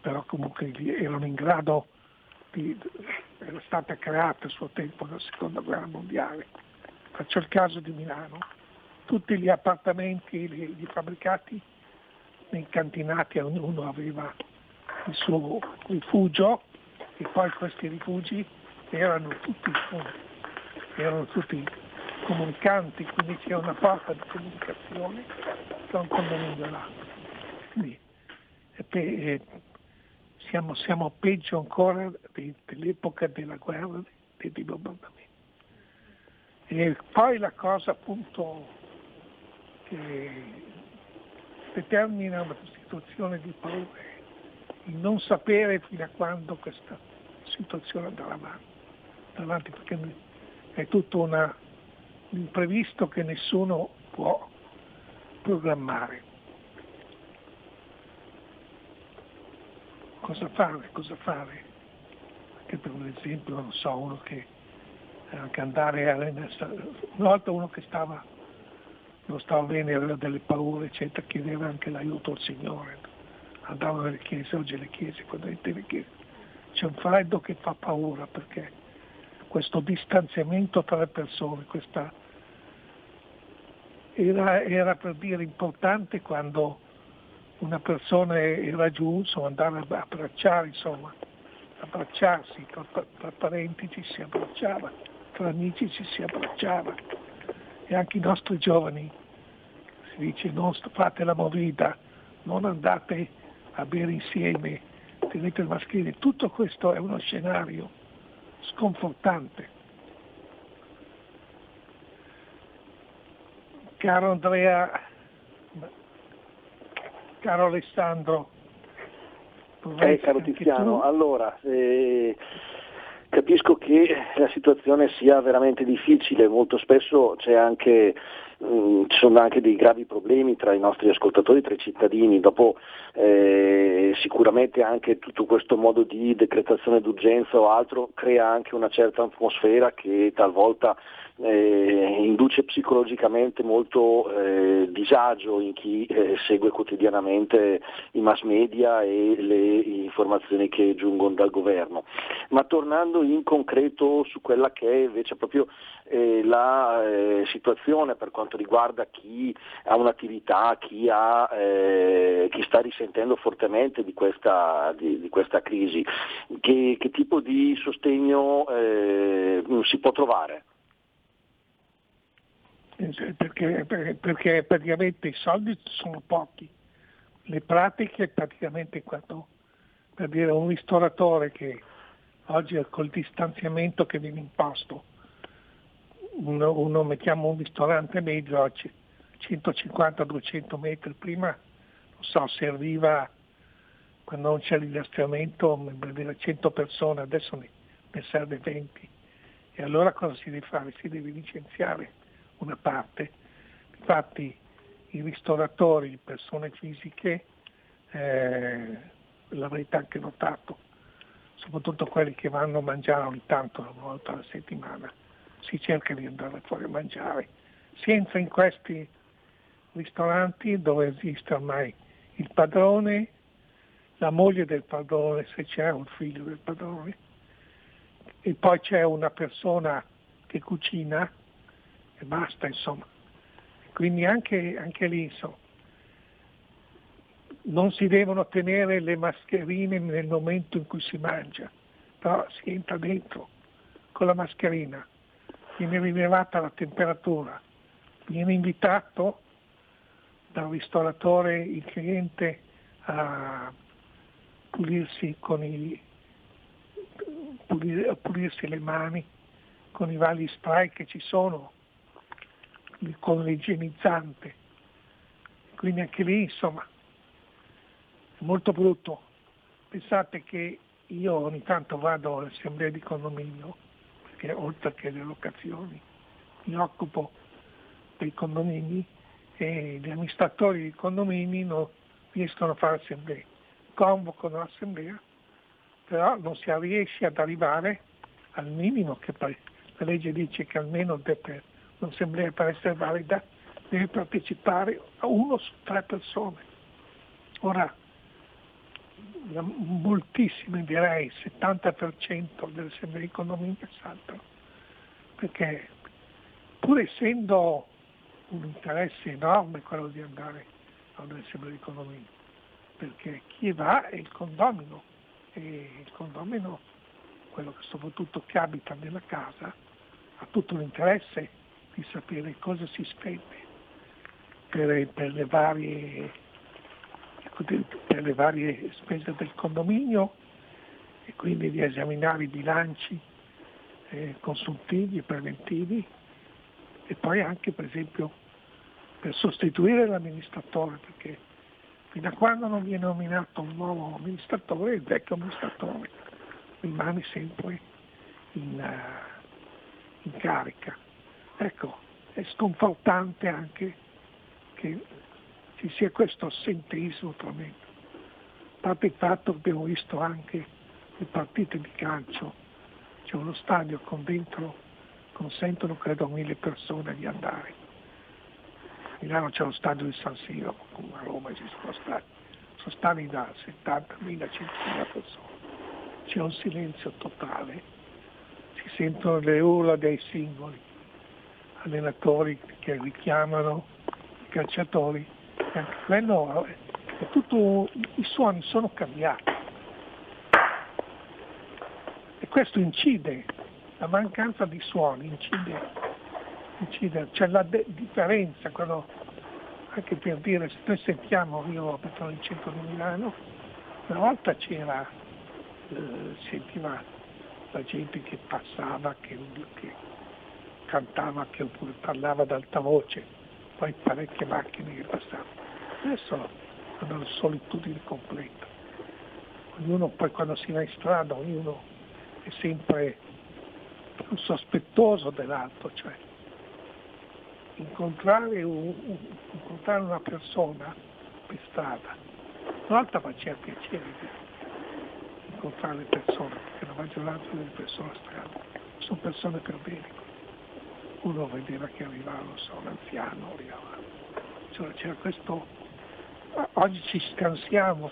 però comunque erano in grado di, era stata creata a suo tempo la seconda guerra mondiale. Faccio il caso di Milano, tutti gli appartamenti, gli fabbricati incantinati, ognuno aveva il suo rifugio e poi questi rifugi erano tutti, erano tutti comunicanti, quindi c'è una porta di comunicazione tra un condominio e l'altro. Quindi siamo, siamo, peggio ancora di, dell'epoca della guerra e dei bombardamenti. E poi la cosa appunto che determina una situazione di paura è il non sapere fino a quando questa situazione andrà avanti perché è tutta una l'imprevisto che nessuno può programmare. Cosa fare? Cosa fare? che per esempio, non so, uno che anche andare a una volta uno che stava non stava bene, aveva delle paure, eccetera, chiedeva anche l'aiuto al Signore. Andava nelle chiese, oggi le chiese, quando entri nelle chiese, c'è un freddo che fa paura perché questo distanziamento tra le persone, questa era, era per dire importante quando una persona era giù, insomma, andare a abbracciare, insomma, abbracciarsi, tra, tra parenti ci si abbracciava, tra amici ci si abbracciava. E anche i nostri giovani, si dice non fate la movida, non andate a bere insieme, tenete il maschile, tutto questo è uno scenario sconfortante. Caro Andrea, caro Alessandro, eh, caro Tiziano, allora eh, capisco che la situazione sia veramente difficile, molto spesso c'è anche ci sono anche dei gravi problemi tra i nostri ascoltatori, tra i cittadini, dopo eh, sicuramente anche tutto questo modo di decretazione d'urgenza o altro crea anche una certa atmosfera che talvolta eh, induce psicologicamente molto eh, disagio in chi eh, segue quotidianamente i mass media e le informazioni che giungono dal governo. Ma tornando in concreto su quella che è invece proprio eh, la eh, situazione per quanto riguarda chi ha un'attività, chi, ha, eh, chi sta risentendo fortemente di questa, di, di questa crisi, che, che, tipo di sostegno si può trovare? perché, perché, praticamente i soldi sono pochi, le pratiche praticamente quando per dire un ristoratore che oggi col distanziamento che viene imposto, uno, uno mettiamo un ristorante medio a 150-200 metri, prima non so, serviva quando non c'è dire 100 persone, adesso ne, ne serve 20. E allora cosa si deve fare? Si deve licenziare una parte. Infatti i ristoratori, persone fisiche, eh, l'avrete anche notato, soprattutto quelli che vanno a mangiare ogni tanto una volta alla settimana, si cerca di andare fuori a mangiare, si entra in questi ristoranti dove esiste ormai il padrone, la moglie del padrone, se c'è un figlio del padrone, e poi c'è una persona che cucina e basta insomma. Quindi anche, anche lì insomma, non si devono tenere le mascherine nel momento in cui si mangia, però si entra dentro con la mascherina, viene rilevata la temperatura, viene invitato dal ristoratore il cliente a pulirsi, i, a pulirsi le mani con i vari spray che ci sono con l'igienizzante. Quindi anche lì insomma è molto brutto. Pensate che io ogni tanto vado all'assemblea di condominio, perché oltre che le locazioni mi occupo dei condomini e gli amministratori dei condomini non riescono a fare assemblee. Convocano l'assemblea, però non si riesce ad arrivare al minimo che la legge dice che almeno deve un'assemblea per essere valida deve partecipare a uno su tre persone. Ora, moltissime direi, il 70% delle assemblee economiche saltano, perché pur essendo un interesse enorme quello di andare a un'assemblea economica, perché chi va è il condomino e il condomino, quello che soprattutto che abita nella casa, ha tutto l'interesse di sapere cosa si spende per, per, le, varie, per le varie spese del condominio e quindi di esaminare i bilanci eh, consultivi e preventivi e poi anche per esempio per sostituire l'amministratore perché fino a quando non viene nominato un nuovo amministratore il vecchio amministratore rimane sempre in, uh, in carica. Ecco, è sconfortante anche che ci sia questo assenteismo tremendo. A parte il fatto che abbiamo visto anche le partite di calcio c'è uno stadio con dentro, consentono credo mille persone di andare. A Milano c'è lo stadio di San Siro, come a Roma esistono stadi, sono stadi da 70.000, 100.000 persone. C'è un silenzio totale, si sentono le urla dei singoli, allenatori che richiamano i calciatori, anche quello è tutto, i suoni sono cambiati. E questo incide, la mancanza di suoni incide, incide c'è la de- differenza, quando, anche per dire, se noi sentiamo, io abito nel centro di Milano, una volta c'era, eh, sentiva la gente che passava, che, che cantava, che oppure parlava ad alta voce, poi parecchie macchine che passavano. Adesso è una solitudine completa. Ognuno poi quando si va in strada, ognuno è sempre più sospettoso dell'altro, cioè incontrare, un, incontrare una persona per strada, una volta faceva piacere di incontrare le persone, perché la maggioranza delle persone a strada sono persone per bene. Uno vedeva che arrivava, so, un anziano, arrivava. Cioè, c'era questo, oggi ci scansiamo,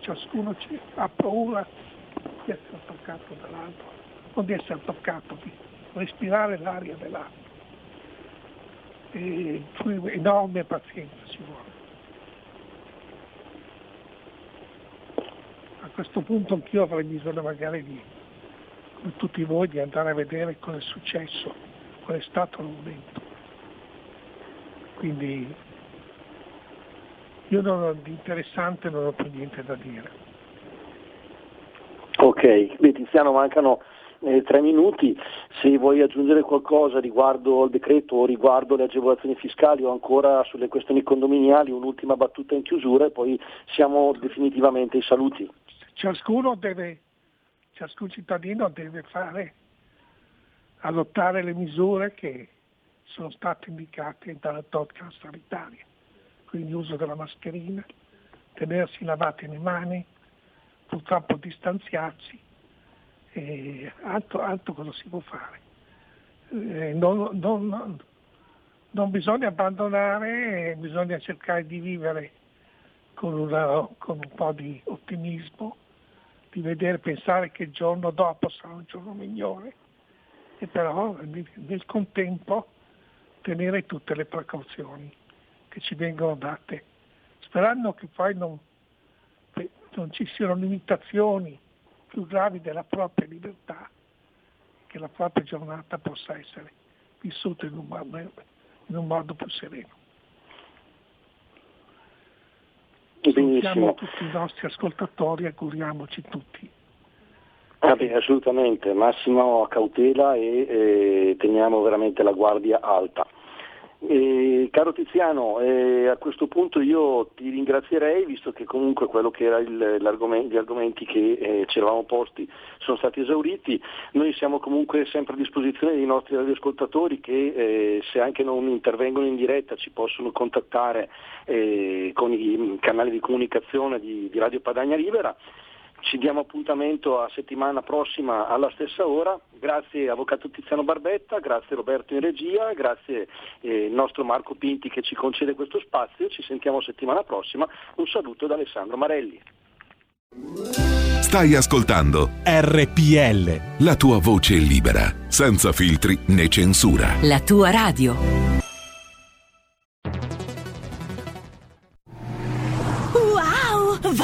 ciascuno ha paura di essere toccato dall'altro, non di essere toccato, di respirare l'aria dell'altro. E enorme pazienza ci vuole. A questo punto anch'io avrei bisogno magari di, come tutti voi, di andare a vedere cosa è successo, è stato il momento. Quindi io non ho, di interessante non ho più niente da dire. Ok, beh, Tiziano mancano eh, tre minuti, se vuoi aggiungere qualcosa riguardo al decreto o riguardo le agevolazioni fiscali o ancora sulle questioni condominiali, un'ultima battuta in chiusura e poi siamo definitivamente ai saluti. Ciascuno deve, ciascun cittadino deve fare, adottare le misure che sono state indicate dalla tocca sanitaria, quindi uso della mascherina, tenersi lavate le mani, purtroppo distanziarsi, e altro, altro cosa si può fare. Eh, non, non, non, bisogna abbandonare, bisogna cercare di vivere con, una, con, un po' di ottimismo, di vedere, pensare che il giorno dopo sarà un giorno migliore e però nel contempo tenere tutte le precauzioni che ci vengono date, sperando che poi non, non ci siano limitazioni più gravi della propria libertà, che la propria giornata possa essere vissuta in un modo, in un modo più sereno. Salutiamo tutti i nostri ascoltatori, auguriamoci tutti. Ah beh, assolutamente, massima cautela e eh, teniamo veramente la guardia alta. Eh, caro Tiziano, eh, a questo punto io ti ringrazierei, visto che comunque quello che erano gli argomenti che eh, ci eravamo posti sono stati esauriti. Noi siamo comunque sempre a disposizione dei nostri radioascoltatori che eh, se anche non intervengono in diretta ci possono contattare eh, con i canali di comunicazione di, di Radio Padagna Libera ci diamo appuntamento a settimana prossima alla stessa ora. Grazie Avvocato Tiziano Barbetta, grazie Roberto in regia, grazie eh, il nostro Marco Pinti che ci concede questo spazio. Ci sentiamo settimana prossima. Un saluto da Alessandro Marelli. Stai ascoltando RPL. La tua voce libera, senza filtri né censura. La tua radio.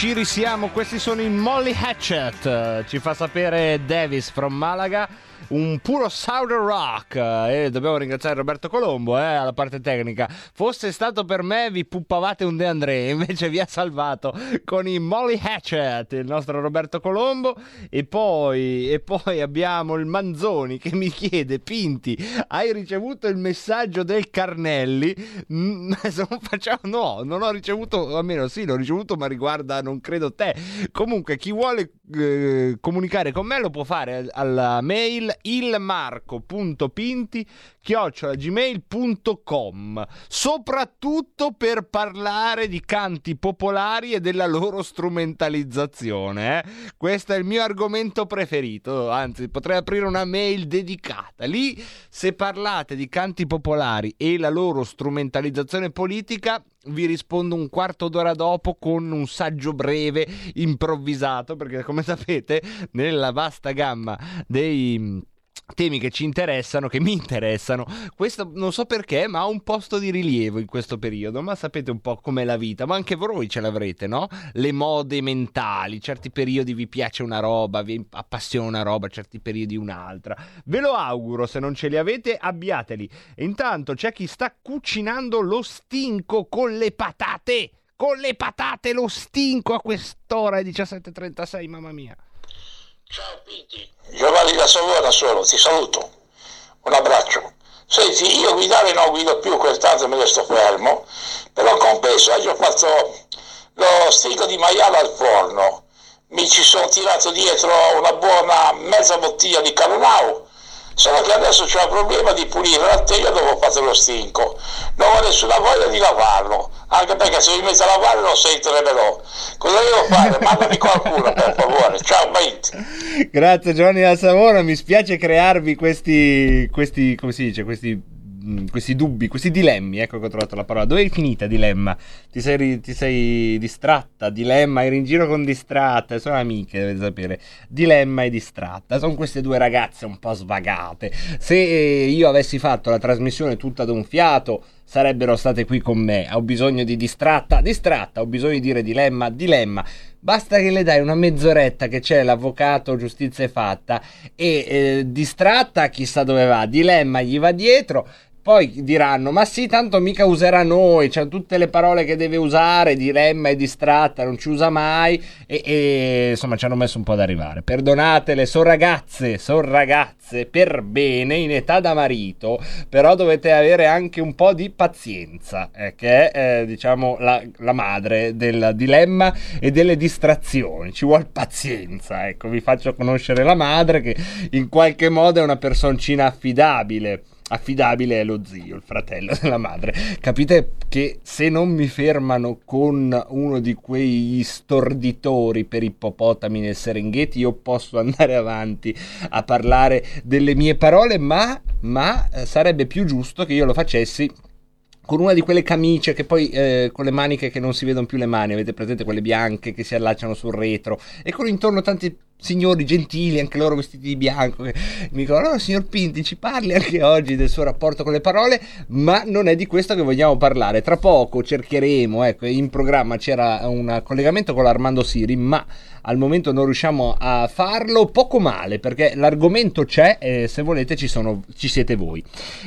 Ci risiamo. Questi sono i Molly Hatchet. Ci fa sapere Davis from Malaga. Un puro Southern Rock. E dobbiamo ringraziare Roberto Colombo eh, alla parte tecnica. Fosse stato per me, vi puppavate un De André. Invece vi ha salvato con i Molly Hatchet, il nostro Roberto Colombo. E poi, e poi abbiamo il Manzoni che mi chiede: Pinti, hai ricevuto il messaggio del Carnelli? Mm, facciamo, no, non ho ricevuto, almeno sì, l'ho ricevuto, ma riguarda, non credo te. Comunque, chi vuole eh, comunicare con me lo può fare alla mail ilmarco.pinti chiocciolagmail.com soprattutto per parlare di canti popolari e della loro strumentalizzazione eh? questo è il mio argomento preferito anzi potrei aprire una mail dedicata lì se parlate di canti popolari e la loro strumentalizzazione politica vi rispondo un quarto d'ora dopo con un saggio breve improvvisato perché come sapete nella vasta gamma dei temi che ci interessano, che mi interessano. Questo non so perché, ma ha un posto di rilievo in questo periodo. Ma sapete un po' com'è la vita, ma anche voi ce l'avrete, no? Le mode mentali, certi periodi vi piace una roba, vi appassiona una roba, certi periodi un'altra. Ve lo auguro, se non ce li avete, abbiateli. Intanto c'è chi sta cucinando lo stinco con le patate. Con le patate lo stinco a quest'ora, è 17.36, mamma mia. Ciao Pinti, Giovanni da Savona sono, ti saluto, un abbraccio. Senti, io guidare non guido più, quest'anno me ne sto fermo, però compenso, oggi ho fatto lo stinco di maiale al forno, mi ci sono tirato dietro una buona mezza bottiglia di Caronau, solo che adesso c'è il problema di pulire la teglia dopo fatto lo stinco, non ho nessuna voglia di lavarlo, anche perché se mi metto a lavare non sentirebbero. Cosa devo fare? Mandami qualcuno per favore. Ciao, mate. Grazie Giovanni da Savona, mi spiace crearvi questi, questi come si dice, questi questi dubbi, questi dilemmi. Ecco che ho trovato la parola. Dove è finita dilemma? Ti sei, ti sei distratta? Dilemma, eri in giro con distratta. Sono amiche, dovete sapere. Dilemma e distratta. Sono queste due ragazze un po' svagate. Se io avessi fatto la trasmissione tutta da un fiato sarebbero state qui con me. Ho bisogno di distratta, distratta, ho bisogno di dire dilemma, dilemma. Basta che le dai una mezz'oretta che c'è l'avvocato, giustizia è fatta, e eh, distratta chissà dove va, dilemma gli va dietro poi diranno, ma sì, tanto mica userà noi, c'ha tutte le parole che deve usare, dilemma e distratta, non ci usa mai, e, e insomma ci hanno messo un po' ad arrivare. Perdonatele, sono ragazze, sono ragazze per bene, in età da marito, però dovete avere anche un po' di pazienza, eh, che è, eh, diciamo, la, la madre del dilemma e delle distrazioni. Ci vuole pazienza, ecco, vi faccio conoscere la madre che in qualche modo è una personcina affidabile affidabile è lo zio, il fratello della madre. Capite che se non mi fermano con uno di quei storditori per ippopotami nel Serengeti, io posso andare avanti a parlare delle mie parole, ma, ma eh, sarebbe più giusto che io lo facessi con una di quelle camicie che poi eh, con le maniche che non si vedono più le mani, avete presente quelle bianche che si allacciano sul retro e con intorno tanti signori gentili, anche loro vestiti di bianco, che mi dicono, no, signor Pinti, ci parli anche oggi del suo rapporto con le parole, ma non è di questo che vogliamo parlare. Tra poco cercheremo, ecco, in programma c'era un collegamento con l'Armando Siri, ma al momento non riusciamo a farlo poco male perché l'argomento c'è e se volete ci, sono, ci siete voi.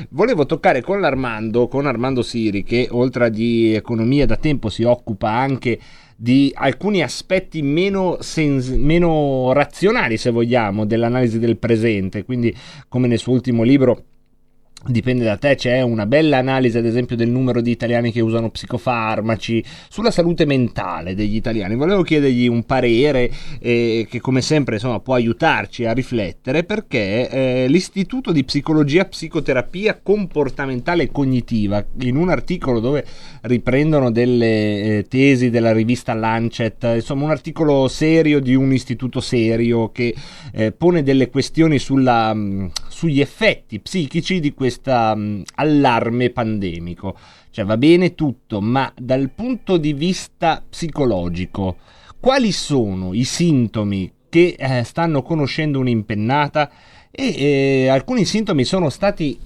Volevo toccare con l'Armando, con Armando Siri, che oltre di economia da tempo si occupa anche di alcuni aspetti meno, sens- meno razionali, se vogliamo, dell'analisi del presente. Quindi, come nel suo ultimo libro Dipende da te, c'è una bella analisi ad esempio del numero di italiani che usano psicofarmaci, sulla salute mentale degli italiani. Volevo chiedergli un parere eh, che come sempre insomma, può aiutarci a riflettere perché eh, l'Istituto di Psicologia Psicoterapia Comportamentale e Cognitiva, in un articolo dove riprendono delle eh, tesi della rivista Lancet, insomma un articolo serio di un istituto serio che eh, pone delle questioni sulla, mh, sugli effetti psichici di questo questo allarme pandemico. Cioè va bene tutto, ma dal punto di vista psicologico, quali sono i sintomi che eh, stanno conoscendo un'impennata? E eh, alcuni sintomi sono stati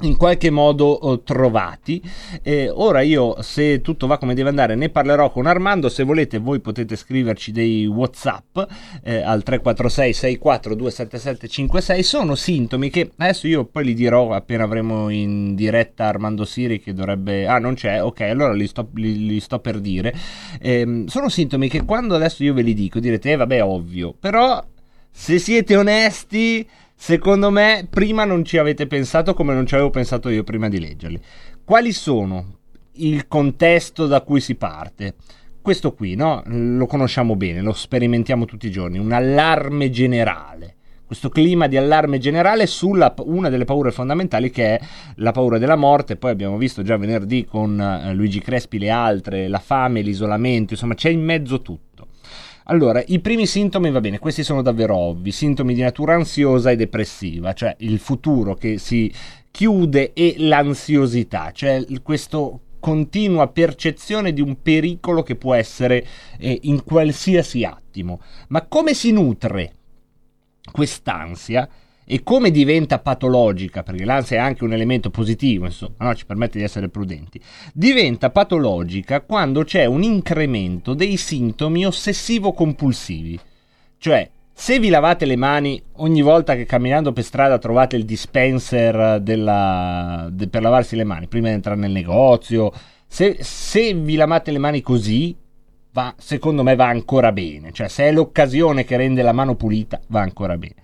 in qualche modo oh, trovati. Eh, ora io, se tutto va come deve andare, ne parlerò con Armando. Se volete, voi potete scriverci dei WhatsApp eh, al 346 64 277 56. Sono sintomi che adesso io poi li dirò appena avremo in diretta Armando Siri che dovrebbe... Ah, non c'è? Ok, allora li sto, li, li sto per dire. Eh, sono sintomi che quando adesso io ve li dico direte, eh vabbè, ovvio. Però se siete onesti Secondo me, prima non ci avete pensato come non ci avevo pensato io prima di leggerli. Quali sono il contesto da cui si parte? Questo qui, no? Lo conosciamo bene, lo sperimentiamo tutti i giorni, un allarme generale. Questo clima di allarme generale sulla una delle paure fondamentali che è la paura della morte. Poi abbiamo visto già venerdì con eh, Luigi Crespi le altre, la fame, l'isolamento, insomma c'è in mezzo tutto. Allora, i primi sintomi, va bene, questi sono davvero ovvi, sintomi di natura ansiosa e depressiva, cioè il futuro che si chiude e l'ansiosità, cioè questo continua percezione di un pericolo che può essere eh, in qualsiasi attimo. Ma come si nutre quest'ansia? E come diventa patologica, perché l'ansia è anche un elemento positivo, insomma, no? ci permette di essere prudenti, diventa patologica quando c'è un incremento dei sintomi ossessivo-compulsivi. Cioè, se vi lavate le mani ogni volta che camminando per strada trovate il dispenser della, de, per lavarsi le mani, prima di entrare nel negozio, se, se vi lavate le mani così, va, secondo me va ancora bene. Cioè, se è l'occasione che rende la mano pulita, va ancora bene.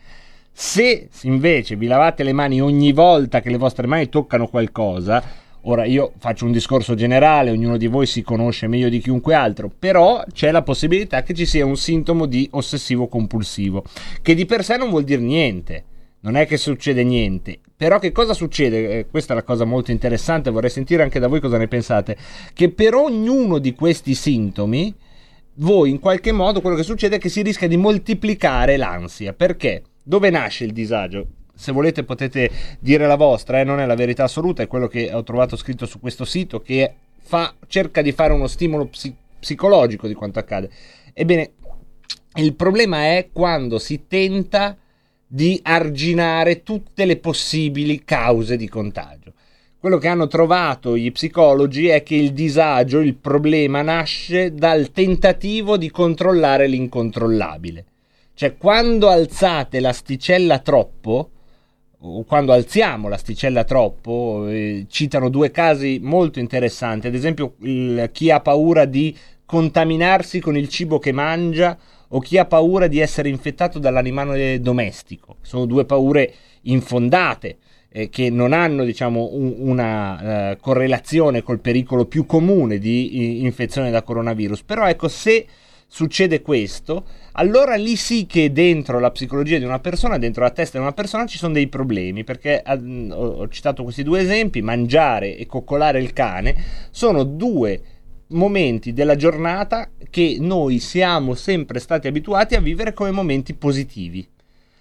Se invece vi lavate le mani ogni volta che le vostre mani toccano qualcosa, ora io faccio un discorso generale, ognuno di voi si conosce meglio di chiunque altro, però c'è la possibilità che ci sia un sintomo di ossessivo compulsivo, che di per sé non vuol dire niente. Non è che succede niente, però che cosa succede? Eh, questa è la cosa molto interessante, vorrei sentire anche da voi cosa ne pensate. Che per ognuno di questi sintomi, voi in qualche modo quello che succede è che si rischia di moltiplicare l'ansia. Perché? Dove nasce il disagio? Se volete potete dire la vostra, eh? non è la verità assoluta, è quello che ho trovato scritto su questo sito che fa, cerca di fare uno stimolo psi- psicologico di quanto accade. Ebbene, il problema è quando si tenta di arginare tutte le possibili cause di contagio. Quello che hanno trovato gli psicologi è che il disagio, il problema nasce dal tentativo di controllare l'incontrollabile. Cioè, quando alzate l'asticella troppo, o quando alziamo l'asticella troppo, eh, citano due casi molto interessanti. Ad esempio, il, chi ha paura di contaminarsi con il cibo che mangia o chi ha paura di essere infettato dall'animale domestico. Sono due paure infondate eh, che non hanno diciamo, un, una eh, correlazione col pericolo più comune di infezione da coronavirus. Però ecco, se succede questo, allora lì sì che dentro la psicologia di una persona, dentro la testa di una persona ci sono dei problemi, perché ho citato questi due esempi, mangiare e coccolare il cane, sono due momenti della giornata che noi siamo sempre stati abituati a vivere come momenti positivi.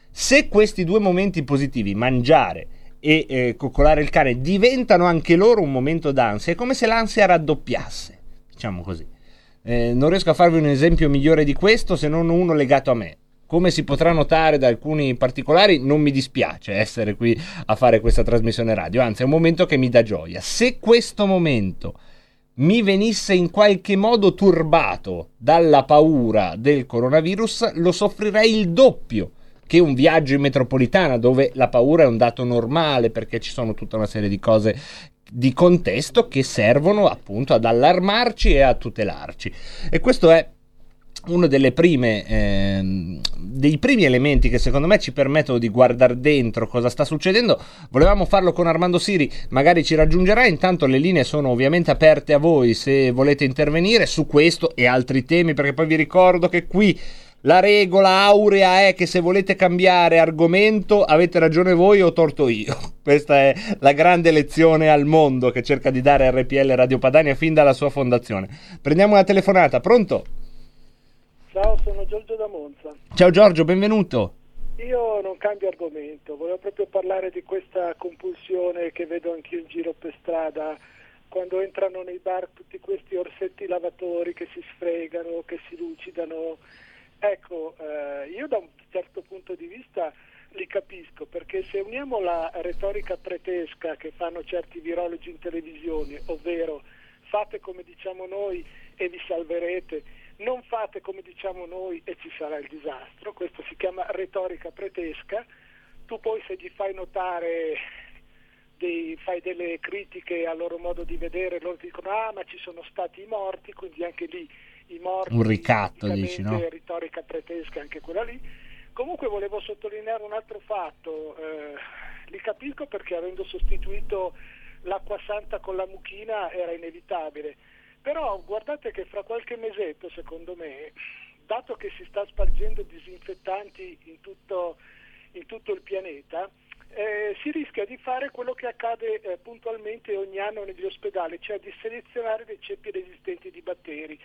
Se questi due momenti positivi, mangiare e eh, coccolare il cane, diventano anche loro un momento d'ansia, è come se l'ansia raddoppiasse, diciamo così. Eh, non riesco a farvi un esempio migliore di questo se non uno legato a me. Come si potrà notare da alcuni particolari, non mi dispiace essere qui a fare questa trasmissione radio, anzi è un momento che mi dà gioia. Se questo momento mi venisse in qualche modo turbato dalla paura del coronavirus, lo soffrirei il doppio che un viaggio in metropolitana dove la paura è un dato normale perché ci sono tutta una serie di cose di contesto che servono appunto ad allarmarci e a tutelarci. E questo è uno prime, eh, dei primi elementi che secondo me ci permettono di guardare dentro cosa sta succedendo. Volevamo farlo con Armando Siri, magari ci raggiungerà. Intanto le linee sono ovviamente aperte a voi se volete intervenire su questo e altri temi, perché poi vi ricordo che qui la regola aurea è che se volete cambiare argomento avete ragione voi o torto io. Questa è la grande lezione al mondo che cerca di dare RPL Radio Padania fin dalla sua fondazione. Prendiamo una telefonata, pronto? Ciao, sono Giorgio da Monza. Ciao Giorgio, benvenuto. Io non cambio argomento, volevo proprio parlare di questa compulsione che vedo anch'io in giro per strada quando entrano nei bar tutti questi orsetti lavatori che si sfregano, che si lucidano Ecco, eh, io da un certo punto di vista li capisco, perché se uniamo la retorica pretesca che fanno certi virologi in televisione, ovvero fate come diciamo noi e vi salverete, non fate come diciamo noi e ci sarà il disastro, questo si chiama retorica pretesca, tu poi se gli fai notare dei, fai delle critiche al loro modo di vedere, loro dicono ah ma ci sono stati i morti, quindi anche lì i morti... Un ricatto, dici, no? retorica pretesca anche quella lì. Comunque volevo sottolineare un altro fatto, eh, li capisco perché avendo sostituito l'acqua santa con la mucchina era inevitabile, però guardate che fra qualche mesetto secondo me, dato che si sta spargendo disinfettanti in tutto, in tutto il pianeta, eh, si rischia di fare quello che accade eh, puntualmente ogni anno negli ospedali, cioè di selezionare dei ceppi resistenti di batteri.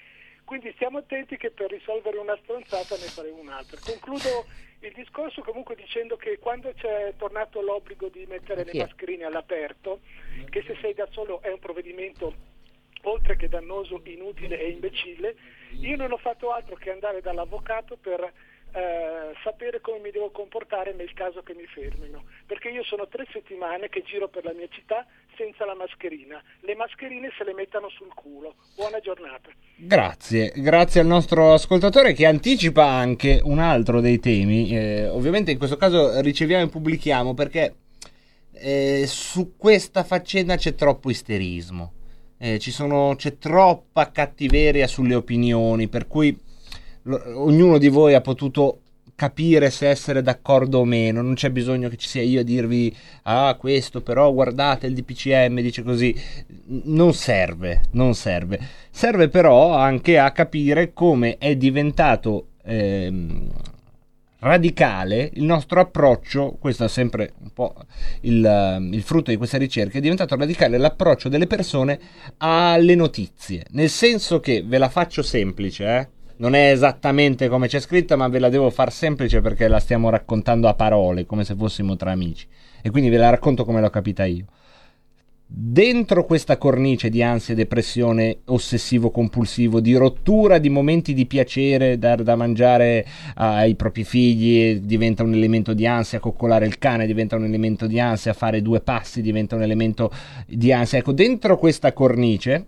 Quindi stiamo attenti che per risolvere una stronzata ne faremo un'altra. Concludo il discorso comunque dicendo che quando c'è tornato l'obbligo di mettere le mascherine all'aperto, che se sei da solo è un provvedimento oltre che dannoso, inutile e imbecille, io non ho fatto altro che andare dall'avvocato per eh, sapere come mi devo comportare nel caso che mi fermino, perché io sono tre settimane che giro per la mia città senza la mascherina, le mascherine se le mettano sul culo. Buona giornata. Grazie, grazie al nostro ascoltatore che anticipa anche un altro dei temi, eh, ovviamente in questo caso riceviamo e pubblichiamo perché eh, su questa faccenda c'è troppo isterismo. Eh, sono, c'è troppa cattiveria sulle opinioni, per cui ognuno di voi ha potuto capire se essere d'accordo o meno, non c'è bisogno che ci sia io a dirvi ah questo però guardate il DPCM dice così, non serve, non serve. Serve però anche a capire come è diventato ehm, radicale il nostro approccio, questo è sempre un po' il, il, frutto di questa ricerca, è diventato radicale l'approccio delle persone alle notizie, nel senso che ve la faccio semplice, eh? Non è esattamente come c'è scritta, ma ve la devo far semplice perché la stiamo raccontando a parole, come se fossimo tra amici. E quindi ve la racconto come l'ho capita io. Dentro questa cornice di ansia, depressione, ossessivo-compulsivo, di rottura di momenti di piacere, dar da mangiare ai propri figli diventa un elemento di ansia, coccolare il cane diventa un elemento di ansia, fare due passi diventa un elemento di ansia. Ecco, dentro questa cornice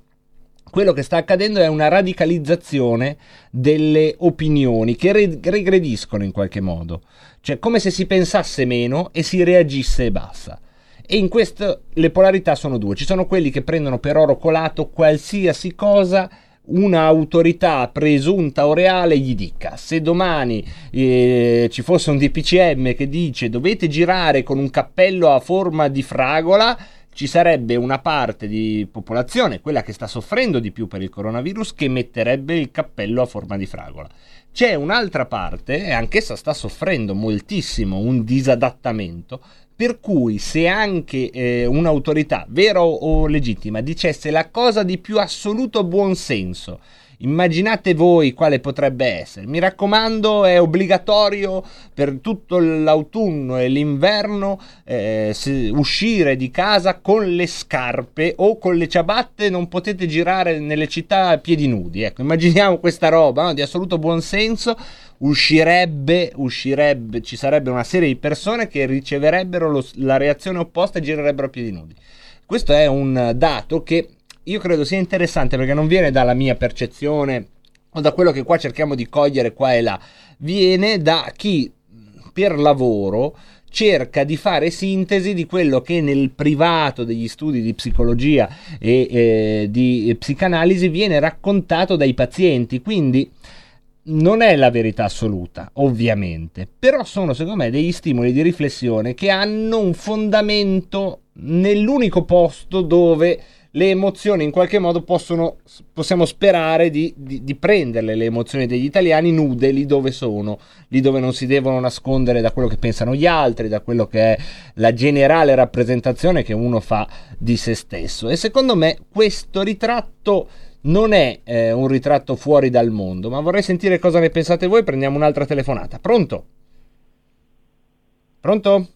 quello che sta accadendo è una radicalizzazione delle opinioni che re- regrediscono in qualche modo, cioè come se si pensasse meno e si reagisse e basta. E in questo le polarità sono due, ci sono quelli che prendono per oro colato qualsiasi cosa un'autorità presunta o reale gli dica se domani eh, ci fosse un DPCM che dice dovete girare con un cappello a forma di fragola ci sarebbe una parte di popolazione, quella che sta soffrendo di più per il coronavirus, che metterebbe il cappello a forma di fragola. C'è un'altra parte, e anch'essa sta soffrendo moltissimo un disadattamento, per cui se anche eh, un'autorità, vera o legittima, dicesse la cosa di più assoluto buonsenso, Immaginate voi quale potrebbe essere. Mi raccomando, è obbligatorio per tutto l'autunno e l'inverno eh, uscire di casa con le scarpe o con le ciabatte. Non potete girare nelle città a piedi nudi. Ecco, immaginiamo questa roba no? di assoluto buonsenso. Uscirebbe, uscirebbe, ci sarebbe una serie di persone che riceverebbero lo, la reazione opposta e girerebbero a piedi nudi. Questo è un dato che io credo sia interessante perché non viene dalla mia percezione o da quello che qua cerchiamo di cogliere qua e là, viene da chi per lavoro cerca di fare sintesi di quello che nel privato degli studi di psicologia e eh, di psicanalisi viene raccontato dai pazienti. Quindi non è la verità assoluta, ovviamente, però sono secondo me degli stimoli di riflessione che hanno un fondamento nell'unico posto dove le emozioni in qualche modo possono, possiamo sperare di, di, di, prenderle, le emozioni degli italiani nude lì dove sono, lì dove non si devono nascondere da quello che pensano gli altri, da quello che è la generale rappresentazione che uno fa di se stesso. E secondo me questo ritratto non è eh, un ritratto fuori dal mondo, ma vorrei sentire cosa ne pensate voi. Prendiamo un'altra telefonata. Pronto? Pronto?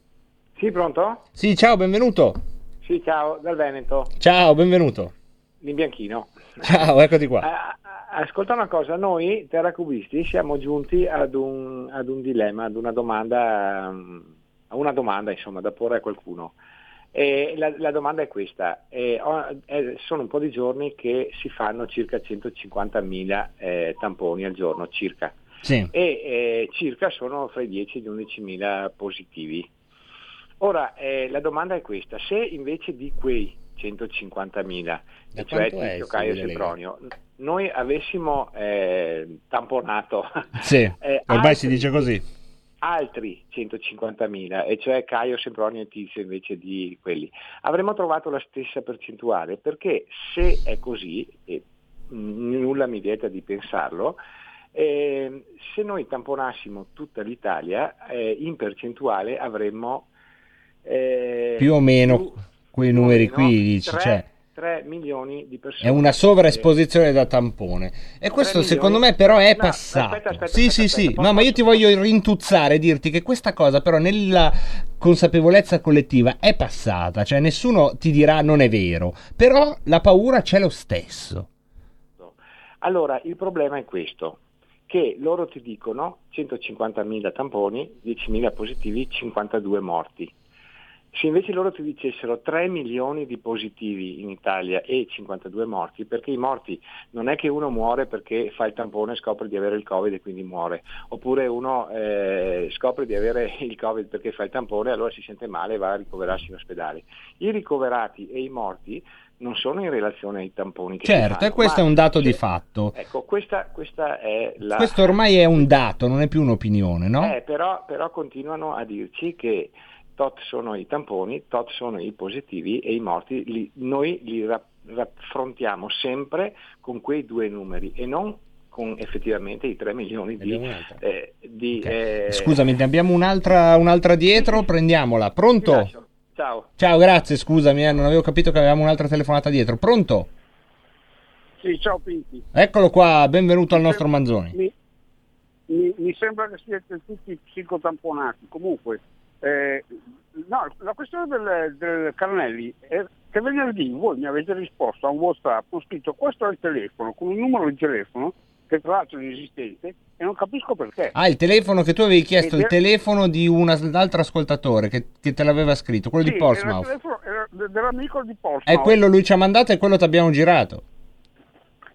Sì, pronto? Sì, ciao, benvenuto. Sì, ciao, dal Veneto. Ciao, benvenuto. L'imbianchino. Ciao, eccoti qua. Ascolta una cosa, noi terracubisti siamo giunti ad un, ad un dilemma, ad una domanda um, una domanda insomma da porre a qualcuno. E la, la domanda è questa, eh, eh, sono un po' di giorni che si fanno circa 150.000 eh, tamponi al giorno, circa, Sì. e eh, circa sono fra i 10 e gli 11.000 positivi. Ora, eh, la domanda è questa, se invece di quei 150.000, Da cioè Tizio, Caio? Sempronio, noi avessimo eh, tamponato Sì, eh, ormai si altri- dice così. altri 150.000, e cioè Caio, Sempronio e Tizio invece di quelli, avremmo trovato la stessa percentuale, perché se è così, e nulla mi vieta di pensarlo, eh, se noi tamponassimo tutta l'Italia, eh, in percentuale avremmo eh, Più o meno più- quei numeri meno qui dici, tre- cioè, tre milioni di persone. è una sovraesposizione da tampone. E questo secondo me però è No, passato. aspetta, aspetta, sì, aspetta, sì, sì. No, ma io ti voglio rintuzzare e dirti che questa cosa però nella consapevolezza collettiva è passata, cioè nessuno ti dirà non è vero, però la paura c'è lo stesso. Allora, il problema è questo, che loro ti dicono 150.000 tamponi, 10.000 positivi, 52 morti. Se invece loro ti dicessero 3 milioni di positivi in Italia e 52 morti, perché i morti non è che uno muore perché fa il tampone e scopre di avere il Covid e quindi muore, oppure uno eh, scopre di avere il Covid perché fa il tampone e allora si sente male e va a ricoverarsi in ospedale. I ricoverati e i morti non sono in relazione ai tamponi che si Certo, e questo è un dato se- di fatto. Ecco, questa, questa è la... Questo ormai è un dato, non è più un'opinione, no? Eh, però, però continuano a dirci che tot sono i tamponi, tot sono i positivi e i morti, li- noi li ra- raffrontiamo sempre con quei due numeri e non con effettivamente i 3 milioni di... eh, di, eh, Scusami, ne abbiamo un'altra, un'altra dietro, prendiamola. Pronto? Ciao. Ciao, grazie, scusami, eh, non avevo capito che avevamo un'altra telefonata dietro. Pronto? Sì, ciao Pinti. Eccolo qua, benvenuto al nostro Manzoni. Mi, mi- mi sembra che siete tutti psicotamponati. Comunque, eh, no, la questione del, del Carnelli è che venerdì voi mi avete risposto a un WhatsApp, ho scritto questo è il telefono, con un numero di telefono che tra l'altro è inesistente e non capisco perché. Ah, il telefono che tu avevi chiesto, il è- telefono di un altro ascoltatore che, che te l'aveva scritto, quello Sì, di era il Portsmouth. telefono era de- dell'amico di Portsmouth. E quello lui ci ha mandato e quello ti abbiamo girato.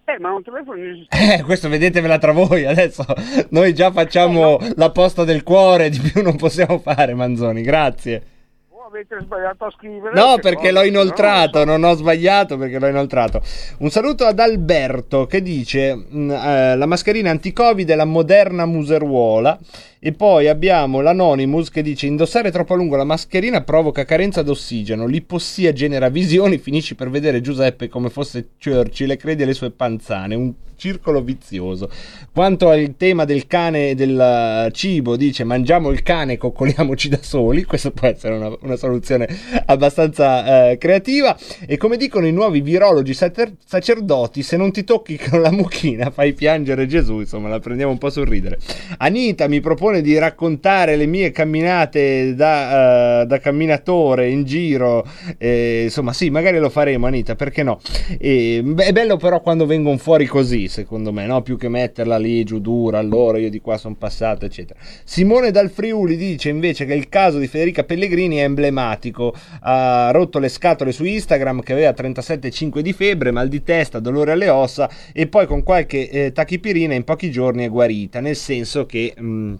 Eh, ma un telefono. Eh, questo vedetevela tra voi adesso. Noi già facciamo la posta del cuore, di più non possiamo fare, Manzoni. Grazie. O avete sbagliato a scrivere. No, perché l'ho no non inoltrato, non ho sbagliato perché l'ho inoltrato. Un saluto ad Alberto che dice mh, eh, la mascherina anti-covid è la moderna museruola e poi abbiamo l'Anonymous che dice indossare troppo a lungo la mascherina provoca carenza d'ossigeno, l'ipossia genera visioni, finisci per vedere Giuseppe come fosse Churchill e credi alle sue panzane, un circolo vizioso. Quanto al tema del cane e del eh, cibo, dice mangiamo il cane e coccoliamoci da soli, questa può essere una, una soluzione abbastanza eh, creativa. E come dicono i nuovi virologi sacer- sacerdoti, se non ti tocchi con la mucchina fai piangere Gesù, insomma la prendiamo un po' sul ridere. Anita mi propone di raccontare le mie camminate da, eh, da camminatore in giro, eh, insomma sì, magari lo faremo Anita, perché no? E, è bello però quando vengono fuori così, secondo me, no? più che metterla lì giù dura, allora io di qua sono passato, eccetera. Simone dal Friuli dice invece che il caso di Federica Pellegrini è emblematico, ha rotto le scatole su Instagram che aveva 37,5 di febbre, mal di testa, dolore alle ossa e poi con qualche eh, tachipirina in pochi giorni è guarita, nel senso che... mh,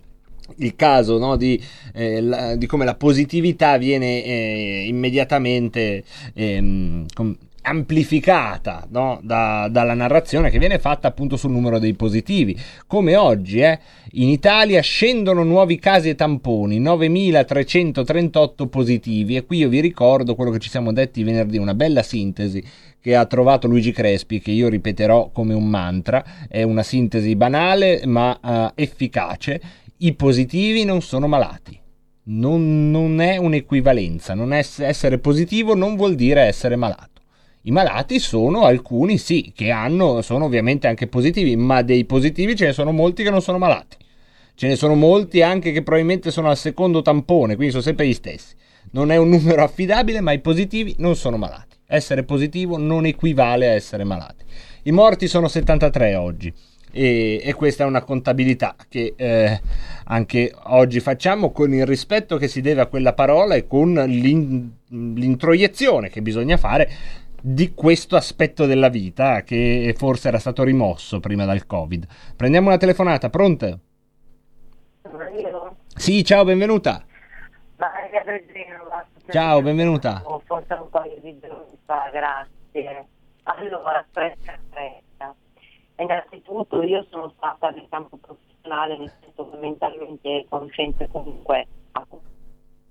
il caso no, di, eh, la- di come la positività viene eh, immediatamente ehm, com- amplificata no, da- dalla narrazione che viene fatta appunto sul numero dei positivi. Come oggi eh, in Italia scendono nuovi casi e tamponi, 9.338 positivi e qui io vi ricordo quello che ci siamo detti venerdì, una bella sintesi che ha trovato Luigi Crespi, che io ripeterò come un mantra, è una sintesi banale ma eh, efficace. I positivi non sono malati. Non, non è un'equivalenza, non ess- essere positivo non vuol dire essere malato. I malati sono alcuni, sì, che hanno, sono ovviamente anche positivi, ma dei positivi ce ne sono molti che non sono malati. Ce ne sono molti anche che probabilmente sono al secondo tampone, quindi sono sempre gli stessi. Non è un numero affidabile, ma i positivi non sono malati. Essere positivo non equivale a essere malati. I morti sono 73 oggi. E, e questa è una contabilità che eh, anche oggi facciamo con il rispetto che si deve a quella parola e con l'in- l'introiezione che bisogna fare di questo aspetto della vita che forse era stato rimosso prima dal Covid. Prendiamo una telefonata, pronte? Sì, ciao, benvenuta. Ciao, benvenuta. Ho forse un paio di giorni fa, grazie. Allora, fretta, fretta. Innanzitutto io sono stata nel campo professionale, nel senso mentalmente conoscente comunque.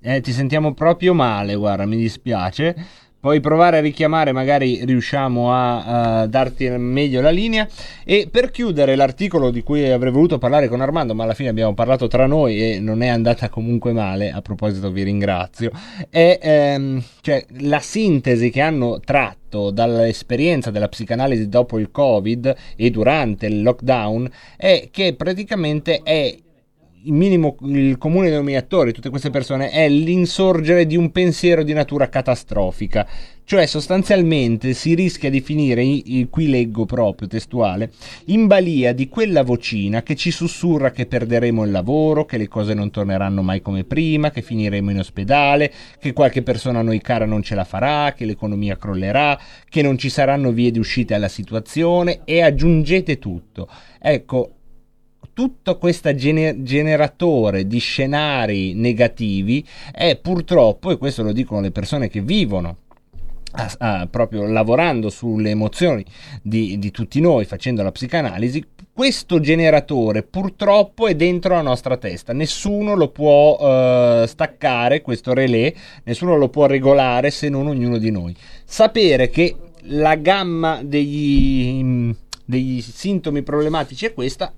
Eh, ti sentiamo proprio male, guarda, mi dispiace. Puoi provare a richiamare, magari riusciamo a, a darti meglio la linea. E per chiudere l'articolo di cui avrei voluto parlare con Armando, ma alla fine abbiamo parlato tra noi e non è andata comunque male, a proposito vi ringrazio, è ehm, cioè, la sintesi che hanno tratto dall'esperienza della psicanalisi dopo il Covid e durante il lockdown è che praticamente è il minimo, il comune denominatore di tutte queste persone è l'insorgere di un pensiero di natura catastrofica. Cioè, sostanzialmente si rischia di finire, qui leggo proprio testuale, in balia di quella vocina che ci sussurra che perderemo il lavoro, che le cose non torneranno mai come prima, che finiremo in ospedale, che qualche persona a noi cara non ce la farà, che l'economia crollerà, che non ci saranno vie di uscita alla situazione e aggiungete tutto. Ecco, tutto questo gener- generatore di scenari negativi è purtroppo, e questo lo dicono le persone che vivono a, a, proprio lavorando sulle emozioni di, di, tutti noi, facendo la psicanalisi, questo generatore purtroppo è dentro la nostra testa, nessuno lo può uh, staccare, questo relè, nessuno lo può regolare se non ognuno di noi. Sapere che la gamma degli, degli sintomi problematici è questa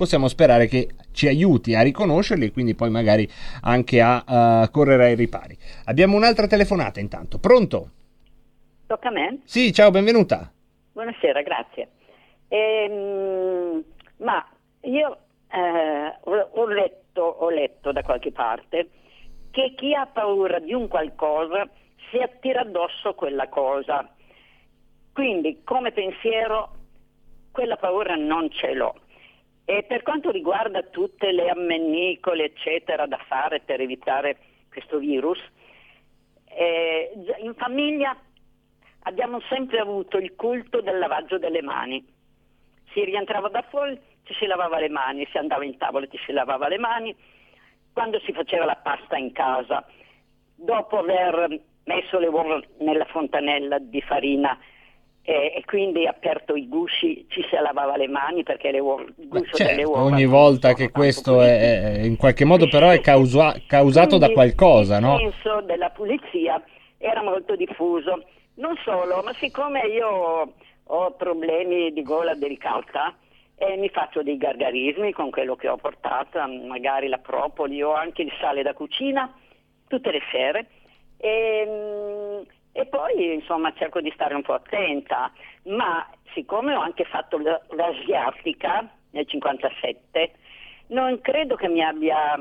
possiamo sperare che ci aiuti a riconoscerli e quindi poi magari anche a uh, correre ai ripari. Abbiamo un'altra telefonata intanto. Pronto? Tocca a me? Sì, ciao, benvenuta. Buonasera, grazie. Ehm, ma io eh, ho, letto, ho letto da qualche parte che chi ha paura di un qualcosa si attira addosso quella cosa. Quindi come pensiero quella paura non ce l'ho. E per quanto riguarda tutte le ammennicole, eccetera, da fare per evitare questo virus, eh, in famiglia abbiamo sempre avuto il culto del lavaggio delle mani. Si rientrava da fuori, ci si lavava le mani, si andava in tavola, ci si lavava le mani. Quando si faceva la pasta in casa, dopo aver messo le uova nella fontanella di farina e, e, quindi aperto i gusci ci si lavava le mani perché le uova, il guscio certo, delle uova ogni volta che questo è, è, in qualche modo però è causa, causato quindi da qualcosa il no? senso della pulizia era molto diffuso non solo ma siccome io ho problemi di gola delicata e mi faccio dei gargarismi con quello che ho portato magari la propoli o anche il sale da cucina tutte le sere e, mm, e poi insomma cerco di stare un po' attenta, ma siccome ho anche fatto l'asiatica nel 57, non credo che mi abbia,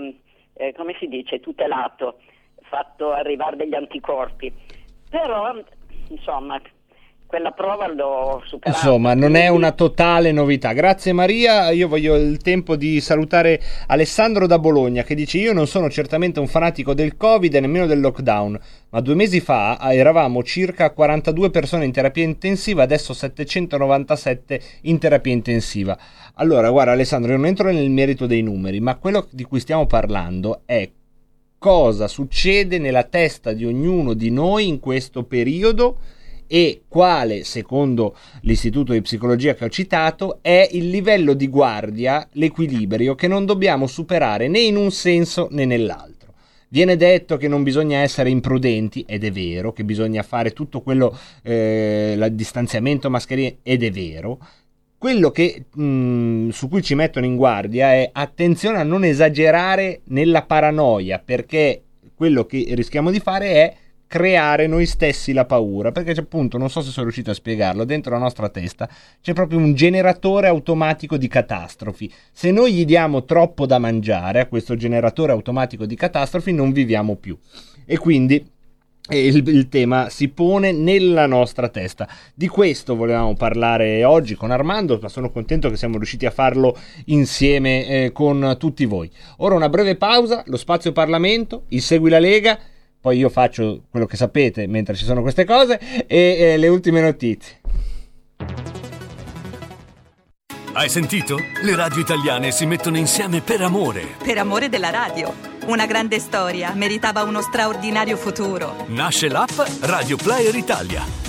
eh, come si dice, tutelato, fatto arrivare degli anticorpi. Però insomma quella prova l'ho superata. Insomma, non è una totale novità. Grazie Maria, io voglio il tempo di salutare Alessandro da Bologna che dice io non sono certamente un fanatico del Covid e nemmeno del lockdown, ma due mesi fa eravamo circa 42 persone in terapia intensiva, adesso 797 in terapia intensiva. Allora, guarda Alessandro, io non entro nel merito dei numeri, ma quello di cui stiamo parlando è cosa succede nella testa di ognuno di noi in questo periodo e quale, secondo l'istituto di psicologia che ho citato, è il livello di guardia, l'equilibrio che non dobbiamo superare né in un senso né nell'altro. Viene detto che non bisogna essere imprudenti, ed è vero, che bisogna fare tutto quello, eh, distanziamento, mascherine, ed è vero. Quello che, mh, su cui ci mettono in guardia è attenzione a non esagerare nella paranoia, perché quello che rischiamo di fare è creare noi stessi la paura, perché appunto, non so se sono riuscito a spiegarlo, dentro la nostra testa c'è proprio un generatore automatico di catastrofi. Se noi gli diamo troppo da mangiare a questo generatore automatico di catastrofi non viviamo più. E quindi il, il, tema si pone nella nostra testa. Di questo volevamo parlare oggi con Armando, ma sono contento che siamo riusciti a farlo insieme eh, con tutti voi. Ora una breve pausa, lo spazio Parlamento, il Segui la Lega, poi io faccio quello che sapete mentre ci sono queste cose e eh, le ultime notizie. Hai sentito? Le radio italiane si mettono insieme per amore. Per amore della radio. Una grande storia meritava uno straordinario futuro. Nasce l'app Radio Player Italia.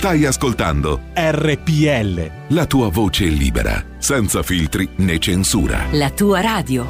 Stai ascoltando RPL. La tua voce libera, senza filtri né censura. La tua radio.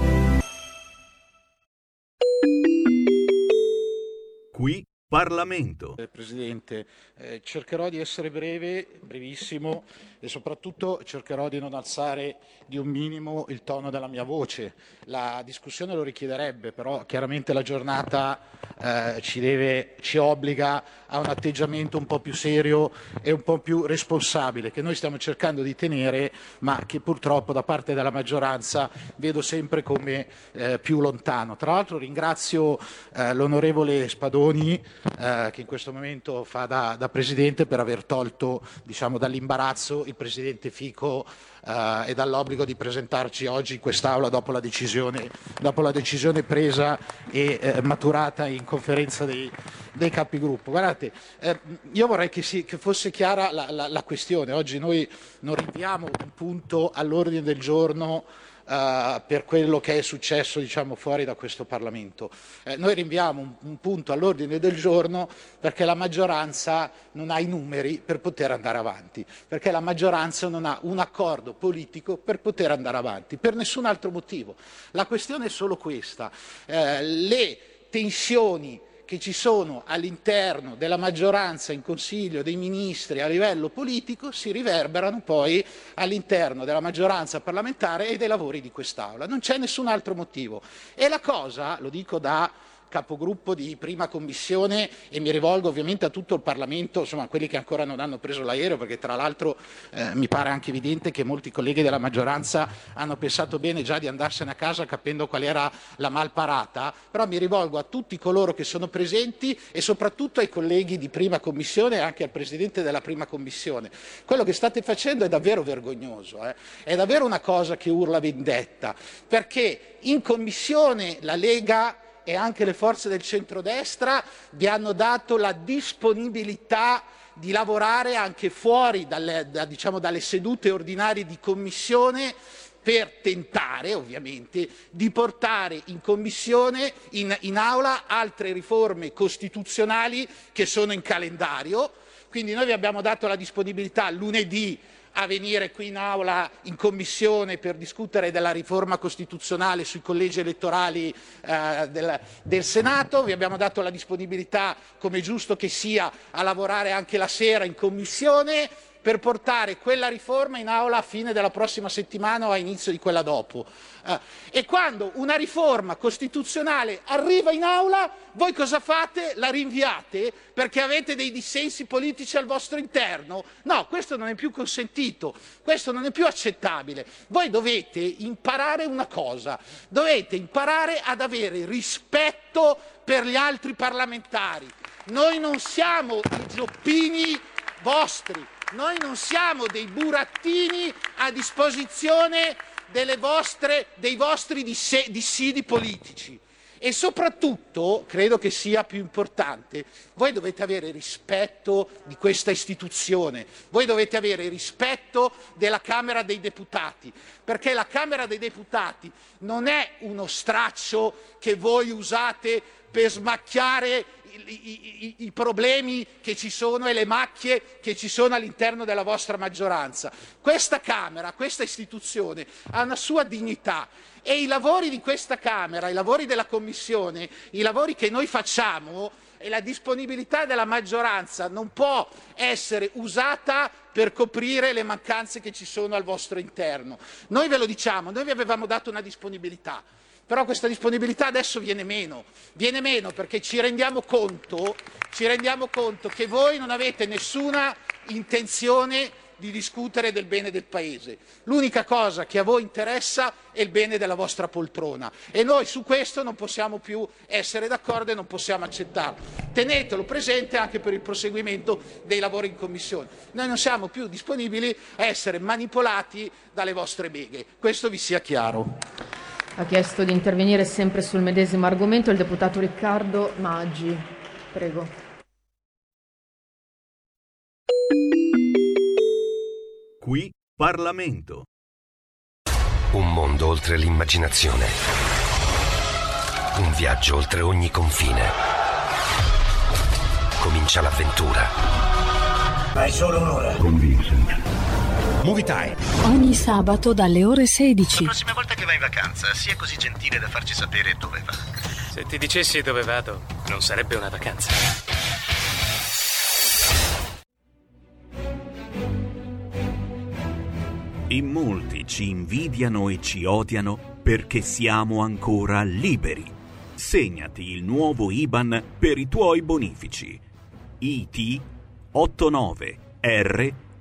Qui Parlamento. Eh, Presidente, eh, cercherò di essere breve, brevissimo e soprattutto cercherò di non alzare di un minimo il tono della mia voce. La discussione lo richiederebbe, però chiaramente la giornata eh, ci, deve, ci obbliga a un atteggiamento un po' più serio e un po' più responsabile che noi stiamo cercando di tenere, ma che purtroppo da parte della maggioranza vedo sempre come eh, più lontano. Tra l'altro ringrazio eh, l'onorevole Spadoni eh, che in questo momento fa da, da Presidente per aver tolto diciamo, dall'imbarazzo il Presidente Fico eh, e dall'obbligo di presentarci oggi in quest'Aula dopo la decisione, dopo la decisione presa e eh, maturata in conferenza dei, dei capigruppo. Guardate, eh, io vorrei che, si, che fosse chiara la, la, la questione. Oggi noi non rinviamo un punto all'ordine del giorno Uh, per quello che è successo diciamo, fuori da questo Parlamento. Eh, noi rinviamo un, un, punto all'ordine del giorno perché la maggioranza non ha i numeri per poter andare avanti, perché la maggioranza non ha un accordo politico per poter andare avanti, per nessun altro motivo. La questione è solo questa. Eh, le tensioni che ci sono all'interno della maggioranza in Consiglio dei Ministri a livello politico si riverberano poi all'interno della maggioranza parlamentare e dei lavori di quest'Aula. Non c'è nessun altro motivo. E la cosa, lo dico da capogruppo di prima commissione e mi rivolgo ovviamente a tutto il Parlamento, insomma a quelli che ancora non hanno preso l'aereo, perché tra l'altro eh, mi pare anche evidente che molti colleghi della maggioranza hanno pensato bene già di andarsene a casa capendo qual era la malparata, però mi rivolgo a tutti coloro che sono presenti e soprattutto ai colleghi di prima commissione e anche al Presidente della prima commissione. Quello che state facendo è davvero vergognoso, eh? è davvero una cosa che urla vendetta, perché in commissione la Lega e anche le forze del centrodestra vi hanno dato la disponibilità di lavorare anche fuori dalle, da, diciamo, dalle sedute ordinarie di commissione per tentare ovviamente di portare in commissione, in, in aula, altre riforme costituzionali che sono in calendario. Quindi noi vi abbiamo dato la disponibilità lunedì a venire qui in aula in commissione per discutere della riforma costituzionale sui collegi elettorali eh, del, del, Senato, vi abbiamo dato la disponibilità, come giusto che sia, a lavorare anche la sera in commissione per portare quella riforma in aula a fine della prossima settimana o a inizio di quella dopo. Eh, e quando una riforma costituzionale arriva in aula, voi cosa fate? La rinviate perché avete dei dissensi politici al vostro interno? No, questo non è più consentito, questo non è più accettabile. Voi dovete imparare una cosa, dovete imparare ad avere rispetto per gli altri parlamentari. Noi non siamo i gioppini vostri, noi non siamo dei burattini a disposizione vostre, dei vostri dissidi politici. E soprattutto, credo che sia più importante, voi dovete avere rispetto di questa istituzione, voi dovete avere rispetto della Camera dei Deputati, perché la Camera dei Deputati non è uno straccio che voi usate per smacchiare i, i, i, problemi che ci sono e le macchie che ci sono all'interno della vostra maggioranza. Questa Camera, questa istituzione ha una sua dignità e i lavori di questa Camera, i lavori della Commissione, i lavori che noi facciamo e la disponibilità della maggioranza non può essere usata per coprire le mancanze che ci sono al vostro interno. Noi ve lo diciamo, noi vi avevamo dato una disponibilità, però questa disponibilità adesso viene meno, viene meno perché ci rendiamo conto, ci rendiamo conto che voi non avete nessuna intenzione di discutere del bene del Paese. L'unica cosa che a voi interessa è il bene della vostra poltrona e noi su questo non possiamo più essere d'accordo e non possiamo accettarlo. Tenetelo presente anche per il proseguimento dei lavori in Commissione. Noi non siamo più disponibili a essere manipolati dalle vostre beghe. Questo vi sia chiaro. Ha chiesto di intervenire sempre sul medesimo argomento il deputato Riccardo Maggi. Prego. Qui Parlamento. Un mondo oltre l'immaginazione. Un viaggio oltre ogni confine. Comincia l'avventura. Hai solo un'ora. Con Vincent. Movie Time. Ogni sabato dalle ore 16. La prossima volta che vai in vacanza, sia così gentile da farci sapere dove va. Se ti dicessi dove vado, non sarebbe una vacanza. In molti ci invidiano e ci odiano perché siamo ancora liberi. Segnati il nuovo IBAN per i tuoi bonifici. IT 89 R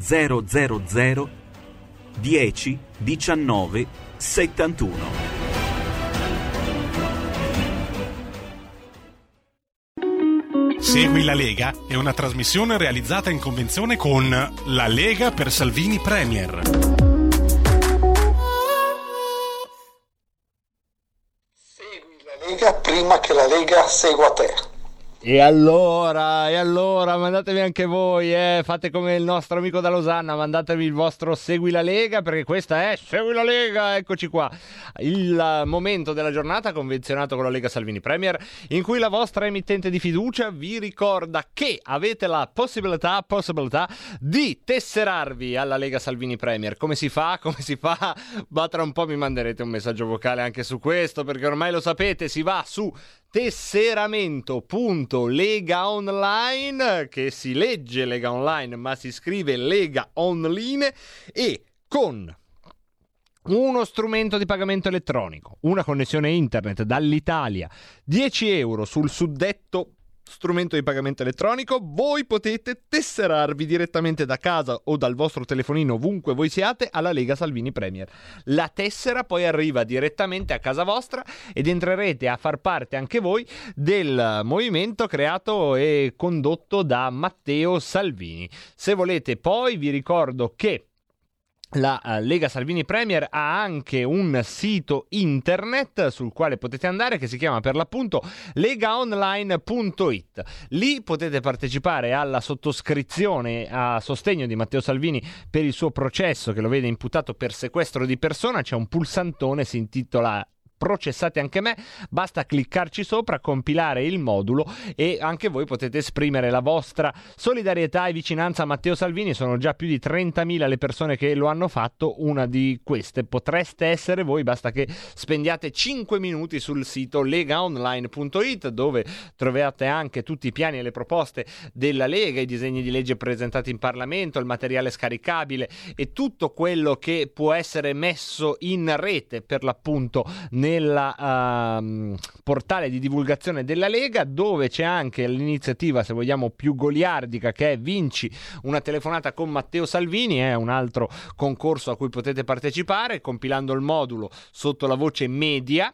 000 10 19 71 Segui la Lega è una trasmissione realizzata in convenzione con La Lega per Salvini Premier. Segui la Lega prima che la Lega segua te. E allora, e allora, mandatevi anche voi, eh? fate come il nostro amico da Losanna, mandatevi il vostro Segui la Lega, perché questa è Segui la Lega, eccoci qua. Il momento della giornata convenzionato con la Lega Salvini Premier, in cui la vostra emittente di fiducia vi ricorda che avete la possibilità, possibilità di tesserarvi alla Lega Salvini Premier. Come si fa? Come si fa? Ma tra un po' mi manderete un messaggio vocale anche su questo, perché ormai lo sapete, si va su tesseramento.legaonline che si legge Lega Online ma si scrive Lega Online e con uno strumento di pagamento elettronico, una connessione internet dall'Italia, 10 euro sul suddetto strumento di pagamento elettronico, voi potete tesserarvi direttamente da casa o dal vostro telefonino ovunque voi siate alla Lega Salvini Premier. La tessera poi arriva direttamente a casa vostra ed entrerete a far parte anche voi del movimento creato e condotto da Matteo Salvini. Se volete poi vi ricordo che la uh, Lega Salvini Premier ha anche un sito internet sul quale potete andare che si chiama per l'appunto legaonline.it. Lì potete partecipare alla sottoscrizione a sostegno di Matteo Salvini per il suo processo che lo vede imputato per sequestro di persona. C'è un pulsantone, si intitola processate anche me, basta cliccarci sopra, compilare il modulo e anche voi potete esprimere la vostra solidarietà e vicinanza a Matteo Salvini, sono già più di 30.000 le persone che lo hanno fatto, una di queste potreste essere voi, basta che spendiate 5 minuti sul sito legaonline.it dove trovate anche tutti i piani e le proposte della Lega, i disegni di legge presentati in Parlamento, il materiale scaricabile e tutto quello che può essere messo in rete per l'appunto nel nella uh, portale di divulgazione della Lega dove c'è anche l'iniziativa se vogliamo più goliardica che è Vinci. Una telefonata con Matteo Salvini è un altro concorso a cui potete partecipare compilando il modulo sotto la voce media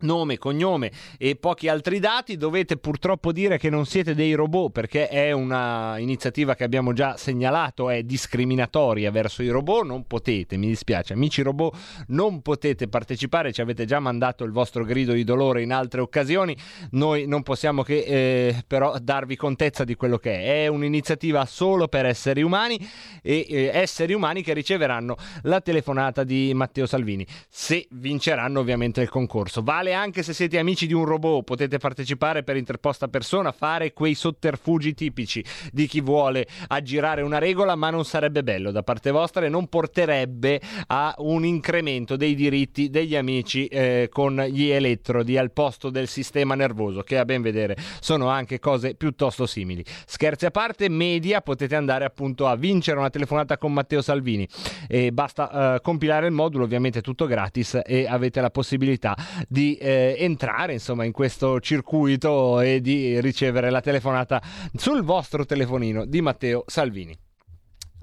nome, cognome e pochi altri dati, dovete purtroppo dire che non siete dei robot perché è una iniziativa che abbiamo già segnalato, è discriminatoria verso i robot, non potete, mi dispiace, amici robot, non potete partecipare, ci avete già mandato il vostro grido di dolore in altre occasioni, noi non possiamo che eh, però darvi contezza di quello che è, è un'iniziativa solo per esseri umani e eh, esseri umani che riceveranno la telefonata di Matteo Salvini, se vinceranno ovviamente il concorso. Vale vale anche se siete amici di un robot, potete partecipare per interposta persona, fare quei sotterfugi tipici di chi vuole aggirare una regola, ma non sarebbe bello da parte vostra e non porterebbe a un incremento dei diritti degli amici eh, con gli elettrodi al posto del sistema nervoso, che a ben vedere sono anche cose piuttosto simili. Scherzi a parte, media, potete andare appunto a vincere una telefonata con Matteo Salvini e basta eh, compilare il modulo, ovviamente tutto gratis e avete la possibilità di eh, entrare insomma in questo circuito e di ricevere la telefonata sul vostro telefonino di Matteo Salvini.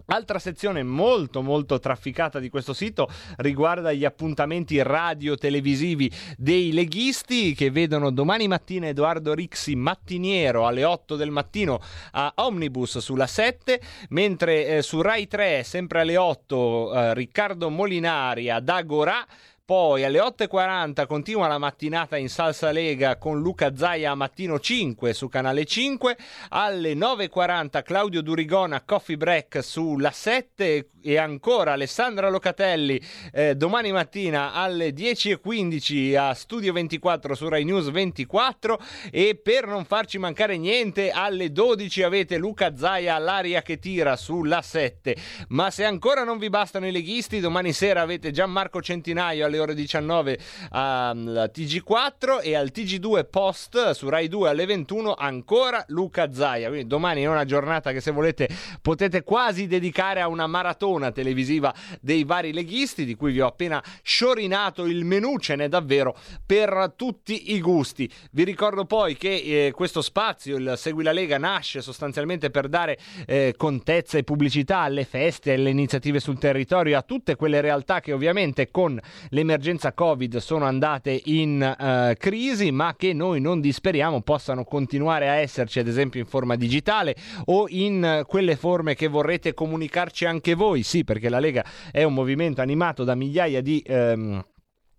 Altra sezione molto molto trafficata di questo sito riguarda gli appuntamenti radio-televisivi dei leghisti che vedono domani mattina Edoardo Rixi mattiniero alle 8 del mattino a Omnibus sulla 7, mentre eh, su Rai 3 sempre alle 8 eh, Riccardo Molinari ad Agora poi alle 8.40 continua la mattinata in salsa lega con Luca Zaia a mattino 5 su canale 5. Alle 9.40 Claudio Durigona Coffee Break sulla 7 e ancora Alessandra Locatelli eh, domani mattina alle 10.15 a Studio 24 su Rai News 24 e per non farci mancare niente alle 12 avete Luca Zaia all'aria che tira sulla 7. Ma se ancora non vi bastano i leghisti domani sera avete Gianmarco Centinaio alle alle ore 19 al TG4 e al TG2 post su Rai 2 alle 21 ancora Luca Zaia. Quindi domani è una giornata che se volete potete quasi dedicare a una maratona televisiva dei vari leghisti di cui vi ho appena sciorinato il menù, ce n'è davvero per tutti i gusti. Vi ricordo poi che eh, questo spazio, il Segui la Lega, nasce sostanzialmente per dare eh, contezza e pubblicità alle feste, alle iniziative sul territorio, a tutte quelle realtà che ovviamente con le l'emergenza Covid sono andate in uh, crisi, ma che noi non disperiamo possano continuare a esserci, ad esempio in forma digitale o in uh, quelle forme che vorrete comunicarci anche voi. Sì, perché la Lega è un movimento animato da migliaia di. Um,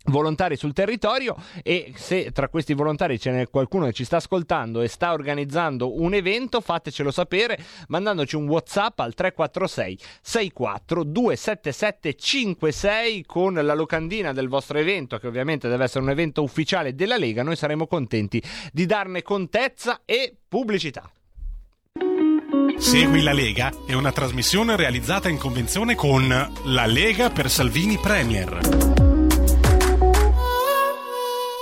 volontari sul territorio e se tra questi volontari ce n'è qualcuno che ci sta ascoltando e sta organizzando un evento fatecelo sapere mandandoci un whatsapp al 346 64 277 56 con la locandina del vostro evento che ovviamente deve essere un evento ufficiale della Lega noi saremo contenti di darne contezza e pubblicità Segui la Lega è una trasmissione realizzata in convenzione con La Lega per Salvini Premier.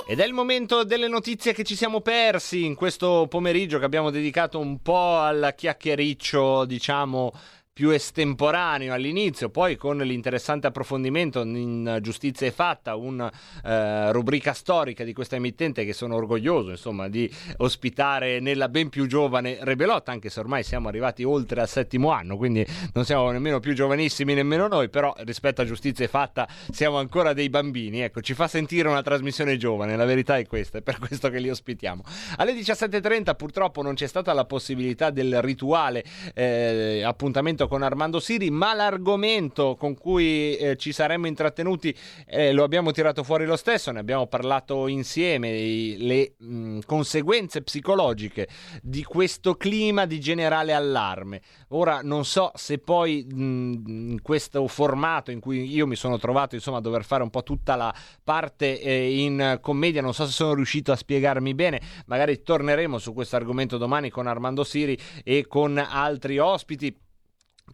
Ed è il momento delle notizie che ci siamo persi in questo pomeriggio che abbiamo dedicato un po' al chiacchiericcio, diciamo, più estemporaneo all'inizio, poi con l'interessante approfondimento in Giustizia è fatta, una eh, rubrica storica di questa emittente che sono orgoglioso insomma di ospitare nella ben più giovane Rebelotta, anche se ormai siamo arrivati oltre al settimo anno, quindi non siamo nemmeno più giovanissimi nemmeno noi, però rispetto a Giustizia è fatta siamo ancora dei bambini, ecco, ci fa sentire una trasmissione giovane, la verità è questa, è per questo che li ospitiamo. Alle 17.30 purtroppo non c'è stata la possibilità del rituale eh, appuntamento con Armando Siri, ma l'argomento con cui eh, ci saremmo intrattenuti eh, lo abbiamo tirato fuori lo stesso, ne abbiamo parlato insieme, le mh, conseguenze psicologiche di questo clima di generale allarme. Ora non so se poi mh, in questo formato in cui io mi sono trovato insomma a dover fare un po' tutta la parte eh, in commedia, non so se sono riuscito a spiegarmi bene, magari torneremo su questo argomento domani con Armando Siri e con altri ospiti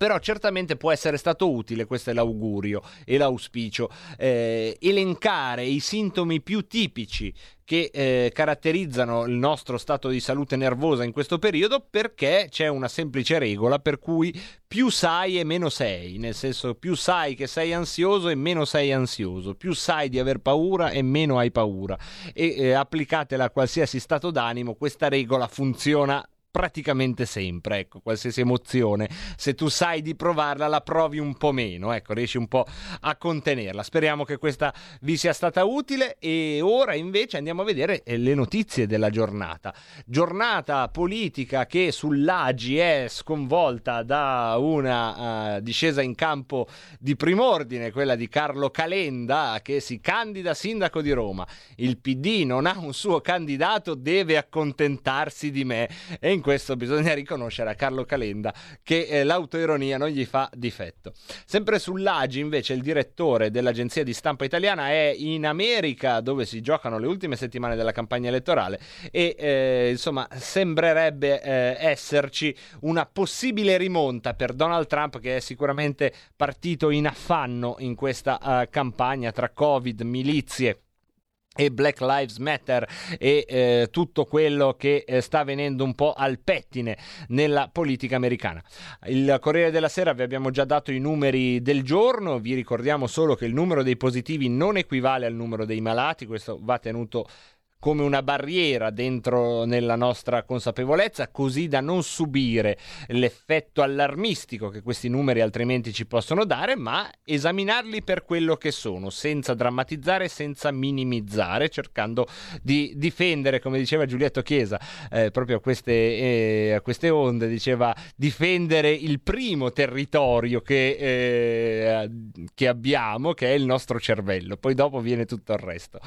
però certamente può essere stato utile, questo è l'augurio e l'auspicio, eh, elencare i sintomi più tipici che eh, caratterizzano il nostro stato di salute nervosa in questo periodo perché c'è una semplice regola per cui più sai e meno sei, nel senso più sai che sei ansioso e meno sei ansioso, più sai di aver paura e meno hai paura. E eh, applicatela a qualsiasi stato d'animo, questa regola funziona praticamente sempre, ecco, qualsiasi emozione, se tu sai di provarla la provi un po' meno, ecco, riesci un po' a contenerla. Speriamo che questa vi sia stata utile e ora invece andiamo a vedere eh, le notizie della giornata. Giornata politica che sull'Agi è sconvolta da una uh, discesa in campo di primordine, quella di Carlo Calenda che si candida sindaco di Roma. Il PD non ha un suo candidato, deve accontentarsi di me e in in questo bisogna riconoscere a Carlo Calenda che eh, l'autoironia non gli fa difetto. Sempre sull'Agi invece il direttore dell'agenzia di stampa italiana è in America dove si giocano le ultime settimane della campagna elettorale e eh, insomma sembrerebbe eh, esserci una possibile rimonta per Donald Trump che è sicuramente partito in affanno in questa uh, campagna tra Covid, milizie e Black Lives Matter e eh, tutto quello che eh, sta avvenendo un po' al pettine nella politica americana. Il Corriere della Sera vi abbiamo già dato i numeri del giorno, vi ricordiamo solo che il numero dei positivi non equivale al numero dei malati, questo va tenuto come una barriera dentro nella nostra consapevolezza, così da non subire l'effetto allarmistico che questi numeri altrimenti ci possono dare, ma esaminarli per quello che sono, senza drammatizzare, senza minimizzare, cercando di difendere, come diceva Giulietto Chiesa, eh, proprio a queste, eh, a queste, onde, diceva difendere il primo territorio che, eh, che abbiamo, che è il nostro cervello, poi dopo viene tutto il resto.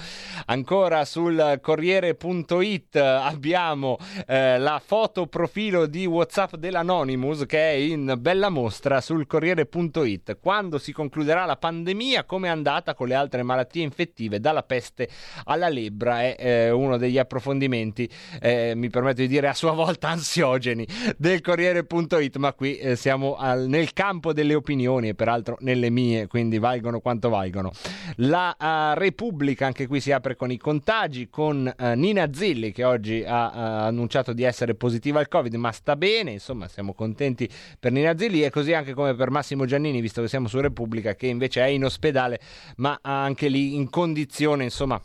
Ancora sul Corriere.it abbiamo eh, la foto profilo di WhatsApp dell'Anonymous che è in bella mostra sul Corriere.it. Quando si concluderà la pandemia, come è andata con le altre malattie infettive, dalla peste alla lebbra, è eh, uno degli approfondimenti, eh, mi permetto di dire a sua volta ansiogeni, del Corriere.it, ma qui eh, siamo al, nel campo delle opinioni e peraltro nelle mie, quindi valgono quanto valgono. La uh, Repubblica, anche qui si apre con i contagi, con con uh, Nina Zilli che oggi ha uh, annunciato di essere positiva al Covid, ma sta bene, insomma siamo contenti per Nina Zilli e così anche come per Massimo Giannini, visto che siamo su Repubblica, che invece è in ospedale, ma anche lì in condizione, insomma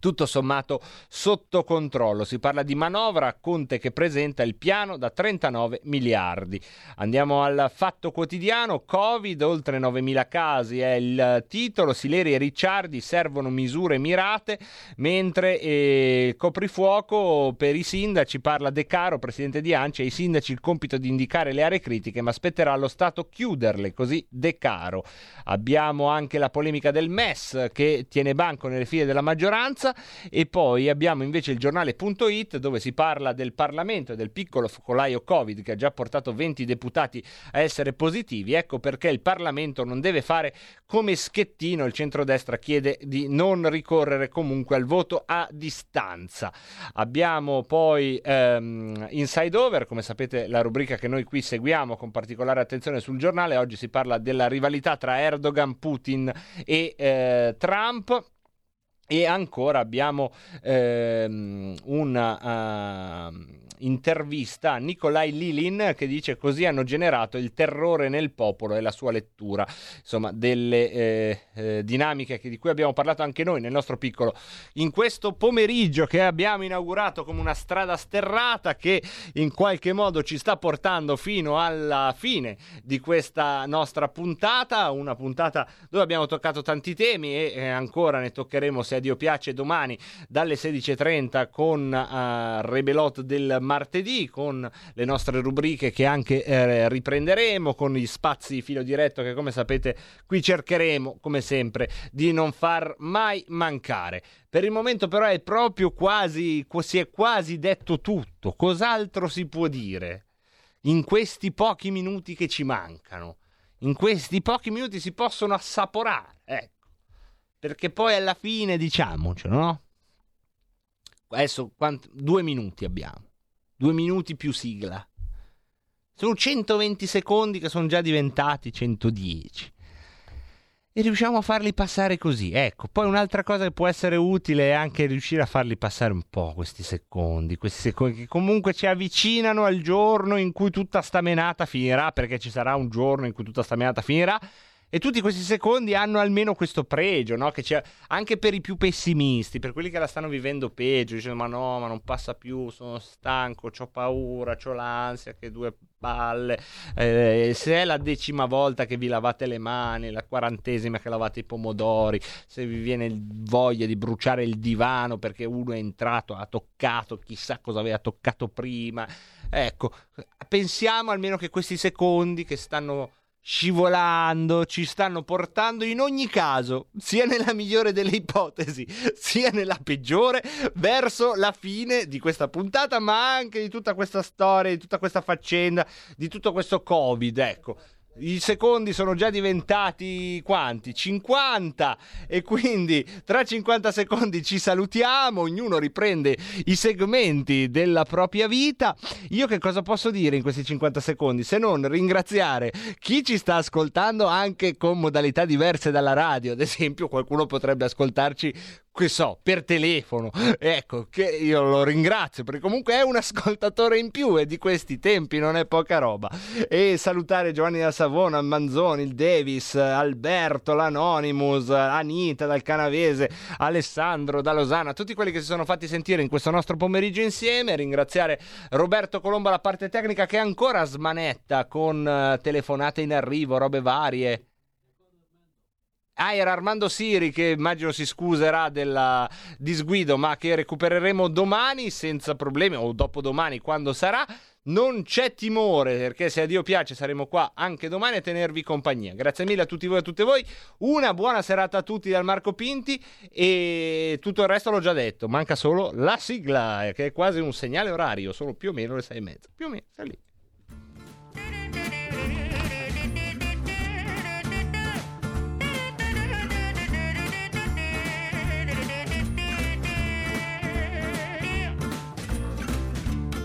tutto sommato sotto controllo. Si parla di manovra, Conte che presenta il piano da 39 miliardi. Andiamo al fatto quotidiano, Covid, oltre 9.000 casi è il titolo, Sileri e Ricciardi servono misure mirate, mentre eh, coprifuoco per i sindaci parla De Caro, presidente di Ancia, ai sindaci il compito di indicare le aree critiche, ma spetterà allo Stato chiuderle, così De Caro. Abbiamo anche la polemica del MES che tiene banco nelle file della maggioranza e poi abbiamo invece il giornale.it dove si parla del Parlamento e del piccolo focolaio Covid che ha già portato 20 deputati a essere positivi. Ecco perché il Parlamento non deve fare come Schettino, il centrodestra chiede di non ricorrere comunque al voto a distanza. Abbiamo poi ehm, Inside Over, come sapete la rubrica che noi qui seguiamo con particolare attenzione sul giornale, oggi si parla della rivalità tra Erdogan, Putin e eh, Trump. E ancora abbiamo ehm, una uh, intervista a Nikolai Lilin che dice così hanno generato il terrore nel popolo e la sua lettura, insomma, delle eh, eh, dinamiche che, di cui abbiamo parlato anche noi nel nostro piccolo. In questo pomeriggio che abbiamo inaugurato come una strada sterrata che in qualche modo ci sta portando fino alla fine di questa nostra puntata, una puntata dove abbiamo toccato tanti temi e eh, ancora ne toccheremo se Dio piace domani dalle 16.30 con uh, Rebelot del martedì, con le nostre rubriche che anche eh, riprenderemo, con gli spazi filo diretto che come sapete qui cercheremo come sempre di non far mai mancare. Per il momento però è proprio quasi, si è quasi detto tutto, cos'altro si può dire in questi pochi minuti che ci mancano? In questi pochi minuti si possono assaporare, ecco. Perché poi alla fine diciamocelo, no? Adesso quant- due minuti abbiamo. Due minuti più sigla. Sono 120 secondi che sono già diventati 110. E riusciamo a farli passare così. Ecco, poi un'altra cosa che può essere utile è anche riuscire a farli passare un po' questi secondi, questi secondi che comunque ci avvicinano al giorno in cui tutta sta menata finirà, perché ci sarà un giorno in cui tutta sta menata finirà E tutti questi secondi hanno almeno questo pregio, no? Anche per i più pessimisti, per quelli che la stanno vivendo peggio, dicendo ma no, ma non passa più, sono stanco, ho paura, ho l'ansia, che due palle. Eh, se è la decima volta che vi lavate le mani, la quarantesima che lavate i pomodori, se vi viene voglia di bruciare il divano perché uno è entrato, ha toccato, chissà cosa aveva toccato prima. Ecco, pensiamo almeno che questi secondi che stanno scivolando, ci stanno portando in ogni caso, sia nella migliore delle ipotesi, sia nella peggiore, verso la fine di questa puntata, ma anche di tutta questa storia, di tutta questa faccenda, di tutto questo Covid, ecco i secondi sono già diventati quanti? 50 e quindi tra 50 secondi ci salutiamo, ognuno riprende i segmenti della propria vita. Io che cosa posso dire in questi 50 secondi se non ringraziare chi ci sta ascoltando anche con modalità diverse dalla radio, ad esempio qualcuno potrebbe ascoltarci che so, per telefono. Ecco, che io lo ringrazio perché comunque è un ascoltatore in più e di questi tempi non è poca roba. E salutare Giovanni da Savona, Manzoni, il Davis, Alberto, l'Anonymous, Anita dal Canavese, Alessandro da Losana, tutti quelli che si sono fatti sentire in questo nostro pomeriggio insieme. Ringraziare Roberto Colombo alla parte tecnica che ancora smanetta con eh, telefonate in arrivo, robe varie. Ah, era Armando Siri che immagino si scuserà del disguido, ma che recupereremo domani senza problemi o dopodomani quando sarà. Non c'è timore perché se a Dio piace saremo qua anche domani a tenervi compagnia. Grazie mille a tutti voi e a tutte voi. Una buona serata a tutti dal Marco Pinti e tutto il resto l'ho già detto. Manca solo la sigla che è quasi un segnale orario, sono più o meno le sei e mezza. Più o meno, sei lì.